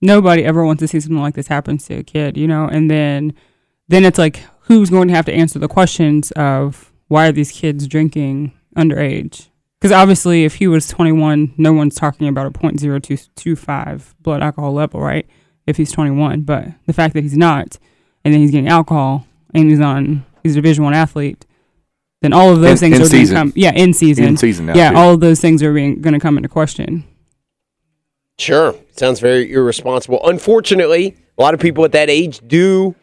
nobody ever wants to see something like this happen to a kid, you know. And then, then it's like, who's going to have to answer the questions of why are these kids drinking underage? Because obviously, if he was 21, no one's talking about a .0225 blood alcohol level, right? If he's 21, but the fact that he's not, and then he's getting alcohol, and he's on, he's a Division One athlete, then all of those In- things in are season. being come, yeah, in season, In season now, yeah, too. all of those things are being going to come into question. Sure. Sounds very irresponsible. Unfortunately, a lot of people at that age do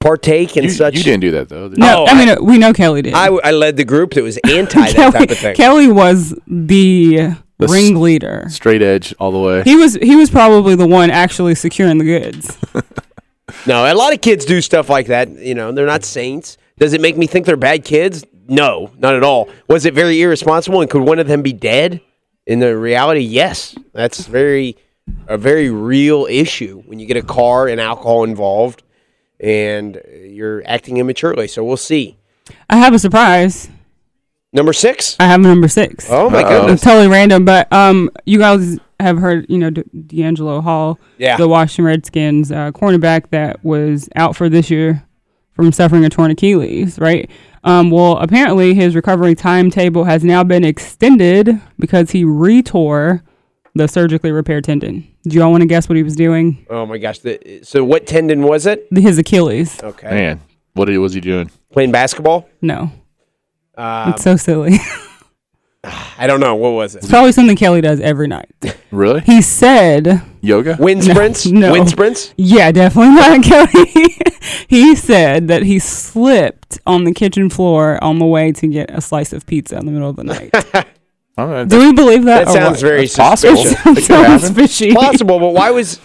partake in You, such. you didn't do that though. did you? No, Oh, I mean we know Kelly did. I, I led the group that was <laughs> anti that Kelly, type of thing. Kelly was the, The s- ringleader. straight edge all the way. He was he was probably the one actually securing the goods. <laughs> No, a lot of kids do stuff like that. You know, they're not saints. Does it make me think they're bad kids? No, not at all. Was it very irresponsible and could one of them be dead? In the reality, yes. That's very a very real issue when you get a car and alcohol involved and you're acting immaturely. So we'll see. I have a surprise. Number six. I have number six. Oh my Uh-oh. It's totally random, but um, you guys have heard, you know, D- D'Angelo Hall, Yeah. the Washington Redskins uh, cornerback that was out for this year from suffering a torn Achilles, right? Um, well, apparently his recovery timetable has now been extended because he retore the surgically repaired tendon. Do you all want to guess what he was doing? Oh my gosh. The, so what tendon was it? His Achilles. Okay. Man, what was he doing? Playing basketball? No, Uh, it's so silly. <laughs> <sighs> I don't know. What was it? it's probably something Kelly does every night. Really? He said Yoga? Wind No, sprints? <laughs> no. Wind sprints? Yeah, definitely not <laughs> Kelly. he said that he slipped on the kitchen floor on the way to get a slice of pizza in the middle of the night. <laughs> All right, Do we believe that? That sounds what? very That's possible. suspicious. It It sounds fishy. possible, but why was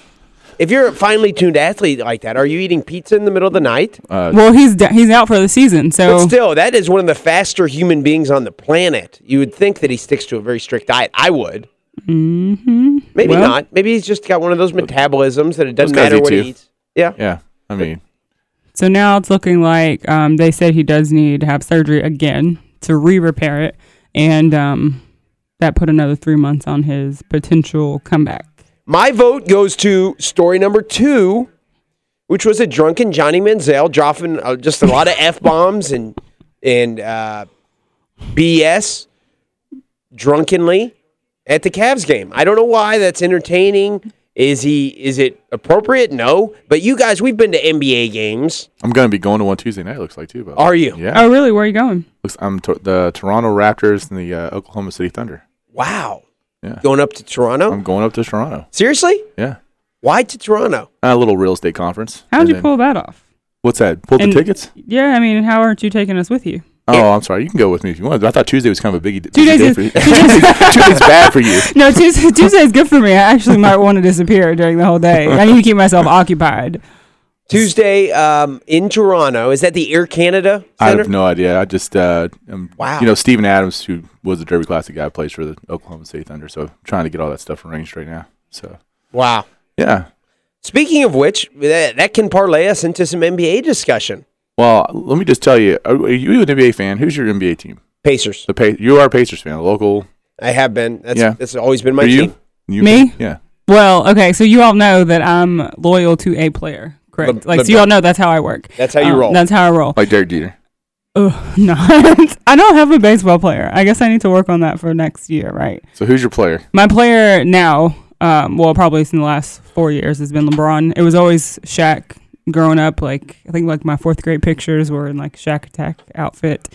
if you're a finely tuned athlete like that, are you eating pizza in the middle of the night? Uh, Well, he's da- he's out for the season, so But still, that is one of the faster human beings on the planet. You would think that he sticks to a very strict diet. I would. Mm-hmm. Maybe Well- not. Maybe he's just got one of those metabolisms that it doesn't matter what too. he eats. Yeah. yeah. I mean, so now it's looking like um, they said he does need to have surgery again to re-repair it, and um, that put another three months on his potential comeback. My vote goes to story number two, which was a drunken Johnny Manziel dropping uh, just a lot of f bombs and and uh, BS drunkenly at the Cavs game. I don't know why that's entertaining. Is he? Is it appropriate? No. But you guys, we've been to NBA games. I'm going to be going to one Tuesday night. Looks like too. But Are you? Yeah. Oh, really? Where are you going? Looks, I'm to, the Toronto Raptors and the uh, Oklahoma City Thunder. Wow. Yeah. Going up to Toronto? I'm going up to Toronto. Seriously? Yeah. Why to Toronto? Uh, a little real estate conference. How'd you then- pull that off? What's that? Pulled the And- tickets? Yeah, I mean, how aren't you taking us with you? Oh, I'm sorry. You can go with me if you want. I thought Tuesday was kind of a biggie. Two busy days day is- for you. two days- <laughs> <laughs> Tuesday's bad for you. No, Tuesday, <laughs> Tuesday's good for me. I actually might want to disappear during the whole day. I need to keep myself occupied. Tuesday um, in Toronto. Is that the Air Canada I have no idea. I just, uh, um, Wow. You know, Steven Adams, who was a Derby Classic guy, plays for the Oklahoma City Thunder. So trying to get all that stuff arranged right now. So Wow. yeah. Speaking of which, that, that can parlay us into some NBA discussion. Well, let me just tell you: Are, are you an NBA fan? Who's your NBA team? Pacers. The pa- you are a Pacers fan, a local. I have been. That's, Yeah. that's always been my are you? team. You Me? Yeah. Well, okay, so you all know that I'm loyal to a player, correct? Le- like, so you all know that's how I work. That's how you Um, roll. That's how I roll. Like Derek Jeter. Ugh, <laughs> no, I don't have a baseball player. I guess I need to work on that for next year, right? So who's your player? My player now, um, well, probably in the last four years, has been LeBron. It was always Shaq growing up. Like I think like my fourth grade pictures were in like Shaq Attack outfit.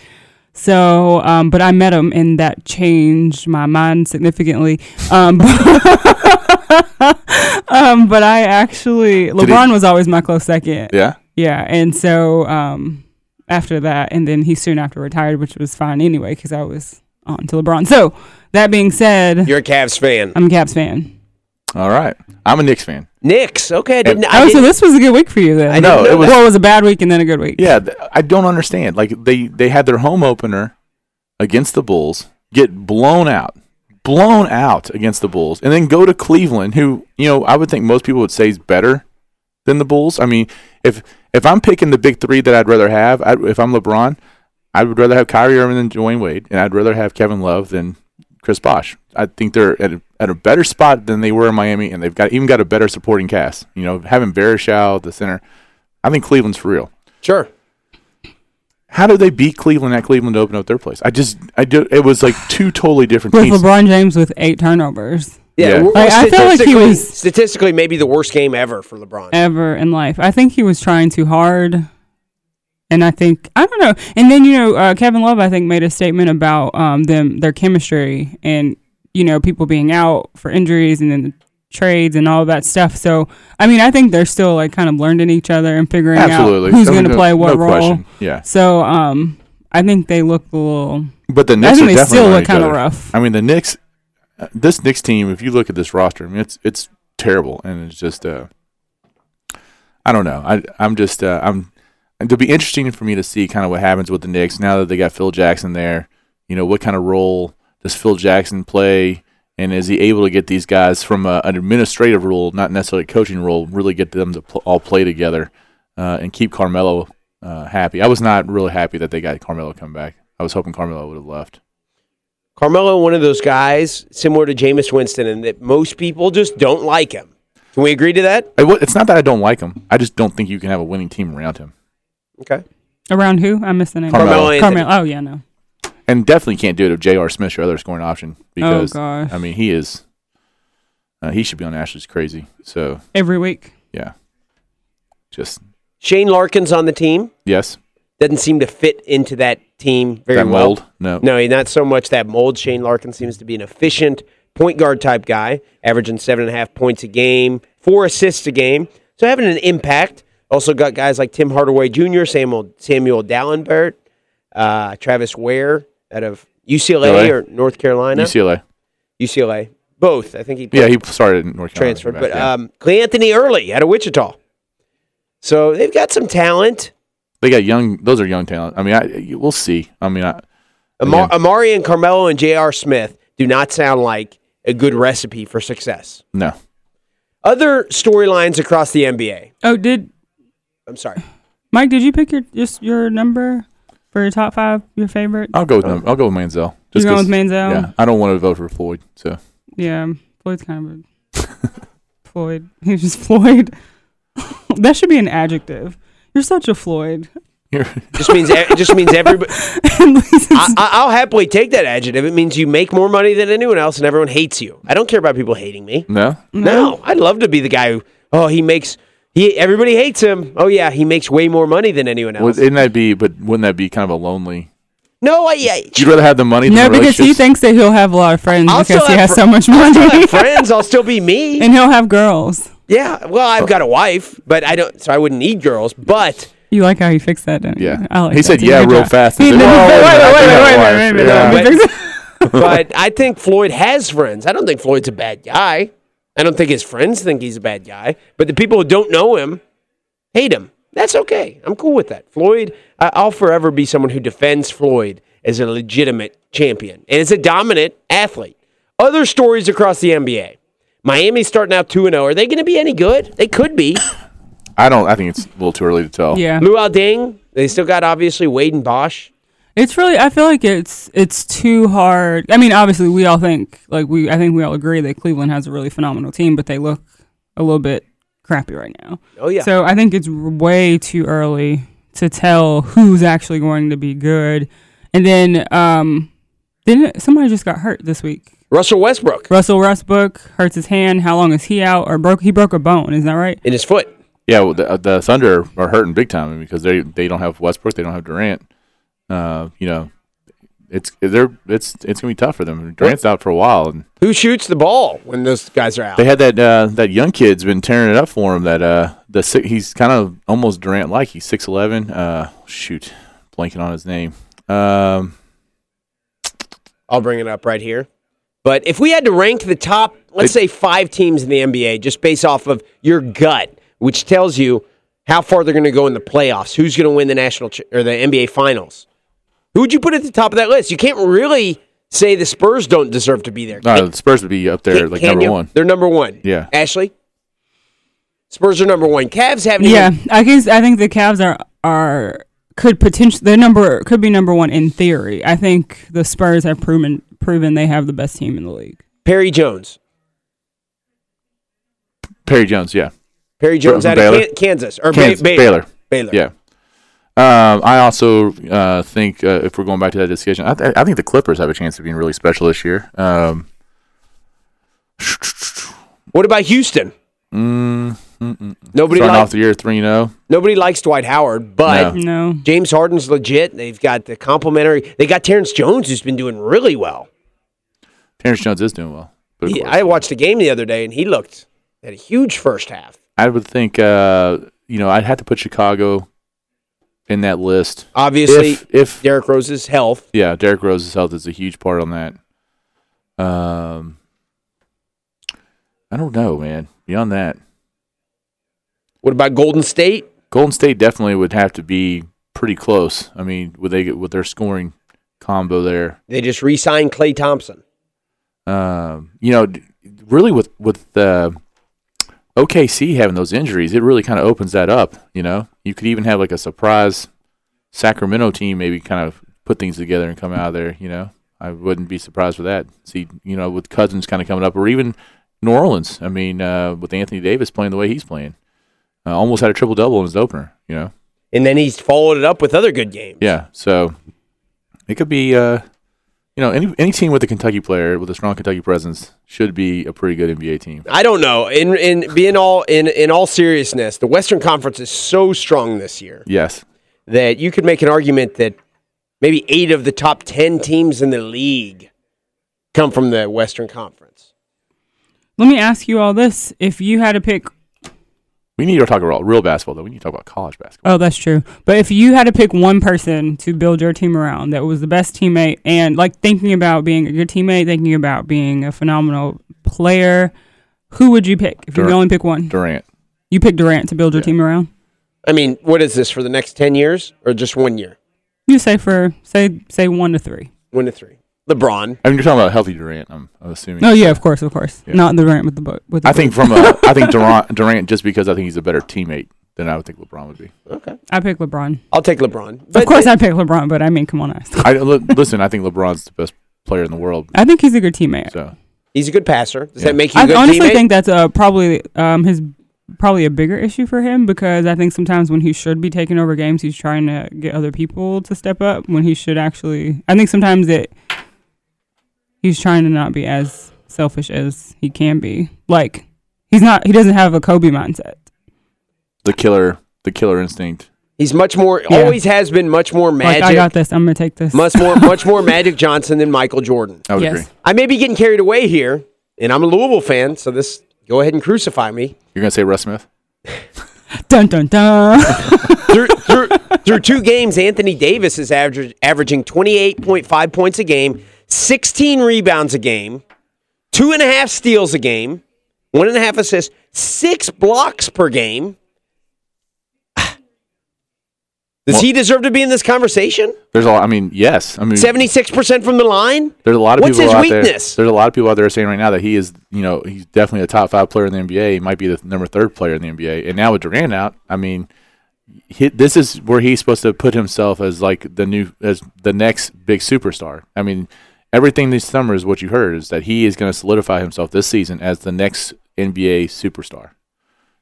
So, um, but I met him, and that changed my mind significantly. Um, <laughs> <laughs> um, but I actually he- LeBron was always my close second. Yeah. Yeah, and so um, after that, and then he soon after retired, which was fine anyway because I was on to LeBron. So that being said, You're a Cavs fan. I'm a Cavs fan. All right. I'm a Knicks fan. Knicks. Okay. I didn't, I Oh, so didn't- this was a good week for you then? I No, know it was- well, it was a bad week and then a good week. Yeah, th- I don't understand. Like they they had their home opener against the Bulls, get blown out, blown out against the Bulls, and then go to Cleveland, who you know I would think most people would say is better than the Bulls. I mean, if if I'm picking the big three that I'd rather have, i if I'm LeBron, I would rather have Kyrie Irving than Dwyane Wade, and I'd rather have Kevin Love than Chris Bosh. I think they're at a, at a better spot than they were in Miami, and they've got even got a better supporting cast. You know, having Varejao the center, I think Cleveland's for real. Sure. How did they beat Cleveland at Cleveland to open up their place? I just, I do. It was like two totally different With teams. LeBron James with eight turnovers Yeah. Yeah. well, Like, I feel like he statistically- was- statistically maybe the worst game ever for LeBron. ever in life. I think he was trying too hard. And I think I don't know. And then you know, uh, Kevin Love I think made a statement about um, them their chemistry and you know people being out for injuries and then the trades and all that stuff. So I mean, I think they're still like kind of learning each other and figuring Absolutely, out who's I going to no- play what no role. question. Yeah, So um, I think they look a little. but the I Knicks think are they definitely still look kind of rough. I mean, the Knicks, uh, this Knicks team. If you look at this roster, I mean, it's it's terrible, and it's just, uh, I don't know. I I'm just, uh, I'm. It'll be interesting for me to see kind of what happens with the Knicks now that they got Phil Jackson there. You know, what kind of role does Phil Jackson play? And is he able to get these guys from a, an administrative role, not necessarily a coaching role, really get them to pl- all play together uh, and keep Carmelo uh, happy? I was not really happy that they got Carmelo come back. I was hoping Carmelo would have left. Carmelo, one of those guys similar to Jameis Winston, and that most people just don't like him. Can we agree to that? It's not that I don't like him. I just don't think you can have a winning team around him. Okay. Around who? I missed the name. Carmelo Anthony. Carmelo. Oh yeah, no. And definitely can't do it if J.R. Smith or other scoring option because oh gosh. I mean he is uh, he should be on Ashley's crazy. So Every week. yeah, just Shane Larkin's on the team. yes, Doesn't seem to fit into that team very that well. mold. No, No, not so much that mold. Shane Larkin seems to be an efficient point guard type guy, averaging seven and a half points a game, four assists a game. So having an impact. Also got guys like Tim Hardaway Jr., Samuel Samuel Dalembert, uh, Travis Wear out of UCLA LA? or North Carolina. UCLA. UCLA. Both. I think he Yeah, he started in North Carolina. transferred. back But then. um, Cleanthony Early out of Wichita. So they've got some talent. they got young. Those are young talent. I mean, I, we'll see. I mean, I, Amar- Amar'e and Carmelo and J.R. Smith do not sound like a good recipe for success. no. Other storylines across the NBA. Oh, did I'm sorry. Mike? Did you pick your just your number? For your top five? Your favorite? I'll go with them. I'll go with Manziel. You're going 'cause- with Manziel? Yeah, I don't want to vote for Floyd. So Yeah, Floyd's kind of a <laughs> Floyd. He's just Floyd. <laughs> that should be an adjective. You're such a Floyd. <laughs> Just means it just means everybody. I, it's- I- I'll happily take that adjective. It means you make more money than anyone else, and everyone hates you. I don't care about people hating me. no, No, I'd love to be the guy who. Oh, he makes. He everybody hates him. Oh yeah, he makes way more money than anyone else. Would- isn't that be? But wouldn't that be kind of a lonely? no, I, yeah. You'd rather have the money. no, than the because he thinks that he'll have a lot of friends I'll because he has fr- so much I'll still money, have friends. I'll still be me. and he'll have girls. Yeah. Well, I've got a wife, but I don't. So I wouldn't need girls. But You like how he fixed that, don't you? Yeah. I like He said yeah real job. fast. He and did- said, wait, "Well, wait, I wait, think I wait, have a wait, wife." wait, wait, Yeah. wait, wait, wait. but I think Floyd has friends. I don't think Floyd's a bad guy. I don't think his friends think he's a bad guy. But the people who don't know him hate him. That's okay. I'm cool with that. Floyd, I- I'll forever be someone who defends Floyd as a legitimate champion and as a dominant athlete. Other stories across the NBA. Miami's starting out 2 0. Are they going to be any good? They could be. I don't. I think it's a little too early to tell. Yeah, Luol Deng, they still got obviously Wade and Bosh. It's really. I feel like it's it's too hard. I mean, obviously, we all think like we. I think we all agree that Cleveland has a really phenomenal team, but they look a little bit crappy right now. Oh, yeah. So I think it's r- way too early to tell who's actually going to be good. And then, um, didn't somebody just got hurt this week? Russell Westbrook Russell Westbrook hurts his hand. How long is he out? Or broke? He broke a bone. Is that right? in his foot. Yeah, well, the, the Thunder are hurting big time because they they don't have Westbrook, they don't have Durant. Uh, you know, it's they're it's it's gonna be tough for them. Durant's out for a while, and Who shoots the ball when those guys are out? they had that uh, that young kid's been tearing it up for him. That uh, the he's kind of almost Durant like. He's six eleven. Uh, shoot, blanking on his name. Um, I'll bring it up right here. But if we had to rank the top, let's say five teams in the NBA, just based off of your gut, which tells you how far they're going to go in the playoffs, who's going to win the national ch- or the NBA Finals, who would you put at the top of that list? You can't really say the Spurs don't deserve to be there. no, the Spurs would be up there can- like can number you? one. They're number one. Yeah. Ashley, Spurs are number one. Cavs haven't. Yeah, even- I guess I think the Cavs are are could potentially the number could be number one in theory. I think the Spurs have proven proven they have the best team in the league. Perry Jones. Perry Jones, yeah, Perry Jones From out of Baylor? Kan- Kansas or Ba- Kansas, Baylor. Baylor. Baylor. yeah. Um, I also uh, think uh, if we're going back to that discussion, I, th- I think the Clippers have a chance of being really special this year. Um, What about Houston? mm, mm, mm. Nobody starting likes off the year three zero. nobody likes Dwight Howard, but No. No, James Harden's legit. They've got the complimentary. They got Terrence Jones, who's been doing really well. Terrence Jones is doing well. But He, I watched the game the other day, and he looked at a huge first half. I would think uh, you know I'd have to put Chicago in that list. Obviously, If if Derrick Rose's health. yeah, Derrick Rose's health is a huge part on that. Um, I don't know, man. Beyond that, What about Golden State? Golden State definitely would have to be pretty close. I mean, would they get with their scoring combo there? They just re-signed Klay Thompson. Um, you know, really with with uh, OKC having those injuries, it really kind of opens that up. You know, you could even have like a surprise Sacramento team, maybe kind of put things together and come out of there. You know, I wouldn't be surprised with that. See, you know, with Cousins kind of coming up, or even New Orleans. I mean, uh, with Anthony Davis playing the way he's playing, uh, almost had a triple double in his opener. You know, And then he's followed it up with other good games. yeah. So it could be, uh, you know, any any team with a Kentucky player with a strong Kentucky presence should be a pretty good NBA team. I don't know. In in being all in in all seriousness, the Western Conference is so strong this year Yes. that you could make an argument that maybe eight of the top ten teams in the league come from the Western Conference. let me ask you all this: If you had to pick, We need to talk about real basketball, though. We need to talk about college basketball. oh, that's true. But if you had to pick one person to build your team around that was the best teammate, and like thinking about being a good teammate, thinking about being a phenomenal player, who would you pick if you could only pick one? Durant. You pick Durant to build your Yeah. team around. I mean, what is this for the next ten years or just one year? You say for say say one to three. One to three. LeBron. I mean, you're talking about healthy Durant. I'm, I'm assuming. No, yeah, of course, of course. Yeah. Not Durant with the book. With the I think from a, I think <laughs> Durant, Durant just because I think he's a better teammate than I would think LeBron would be. Okay. I pick LeBron. I'll take LeBron. of course, I pick LeBron, but I mean, come on, I, I li- listen. I think LeBron's the best player in the world. I think he's a good teammate. So he's a good passer. Does Yeah. that make you a I good honestly teammate? think that's uh, probably um, his probably a bigger issue for him because I think sometimes when he should be taking over games, he's trying to get other people to step up when he should actually. I think sometimes that he's trying to not be as selfish as he can be. Like he's not. He doesn't have a Kobe mindset. the killer, the killer instinct. He's much more. Yeah. Always has been much more magic. Like I got this. I'm gonna take this. much more, <laughs> much more Magic Johnson than Michael Jordan. I would Yes. agree. I may be getting carried away here, and I'm a Louisville fan, so this go ahead and crucify me. You're gonna say Russ Smith? <laughs> dun dun dun. <laughs> through, through, through two games, Anthony Davis is average, averaging 28.5 points a game, 16 rebounds a game, two and a half steals a game, one and a half assists, six blocks per game. <sighs> Does Well- he deserve to be in this conversation? There's a lot. I mean, yes. I mean, 76% from the line? There's a lot of What's people his out weakness? there. There's a lot of people out there saying right now that he is, you know, he's definitely a top five player in the NBA. He might be the number third player in the NBA. And now with Durant out, I mean, he, this is where he's supposed to put himself as like the new, as the next big superstar. I mean, everything this summer is what you heard is that he is going to solidify himself this season as the next NBA superstar.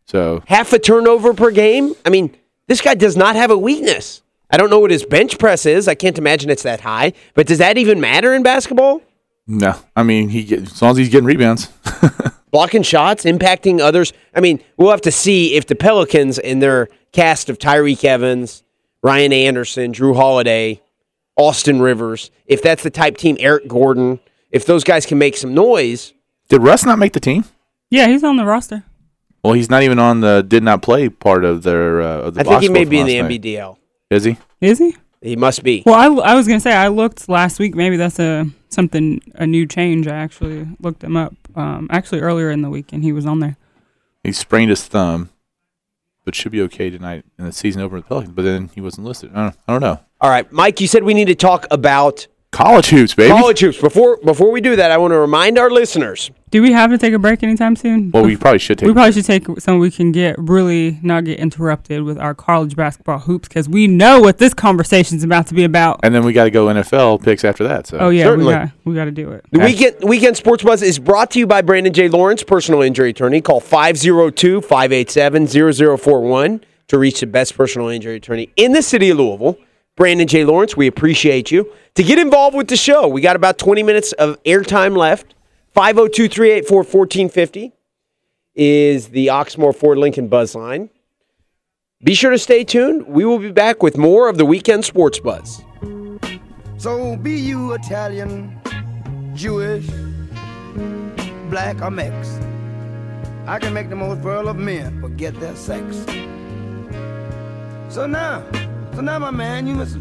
So Half a turnover per game? I mean, this guy does not have a weakness. I don't know what his bench press is. I can't imagine it's that high. But does that even matter in basketball? no, I mean, he get, as long as he's getting rebounds. <laughs> blocking shots, impacting others. I mean, we'll have to see if the Pelicans and their cast of Tyreke Evans, Ryan Anderson, Jrue Holiday, Austin Rivers, if that's the type team, Eric Gordon, if those guys can make some noise. Did Russ not make the team? yeah, he's on the roster. Well, he's not even on the did not play part of their. Uh, of the I think he may be in the last night. NBDL. Is he? Is he? He must be. Well, I, I was gonna say I looked last week. Maybe that's a something a new change. I actually looked him up. Um, actually earlier in the week, and he was on there. He sprained his thumb, but should be okay tonight in the season opener with the Pelicans. But then he wasn't listed. I don't, I don't know. All right, Mike, you said we need to talk about College hoops, baby. college hoops. Before before we do that, I want to remind our listeners. Do we have to take a break anytime soon? Well, we probably should take. we probably should take so we can get really not get interrupted with our college basketball hoops because we know what this conversation's about to be about. and then we got to go NFL picks after that. So Oh yeah, Certainly. we got we got to do it. The weekend weekend sports buzz is brought to you by Brandon J. Lawrence, personal injury attorney. Call 502-587-0041 to reach the best personal injury attorney in the city of Louisville. Brandon J. Lawrence, we appreciate you. To get involved with the show, we got about 20 minutes of airtime left. 502-384-1450 is the Oxmoor Ford Lincoln Buzz line. Be sure to stay tuned. We will be back with more of the weekend sports buzz. So be you Italian, Jewish, black or mixed. I can make the most virile of men forget their sex. So now, so now my man, you must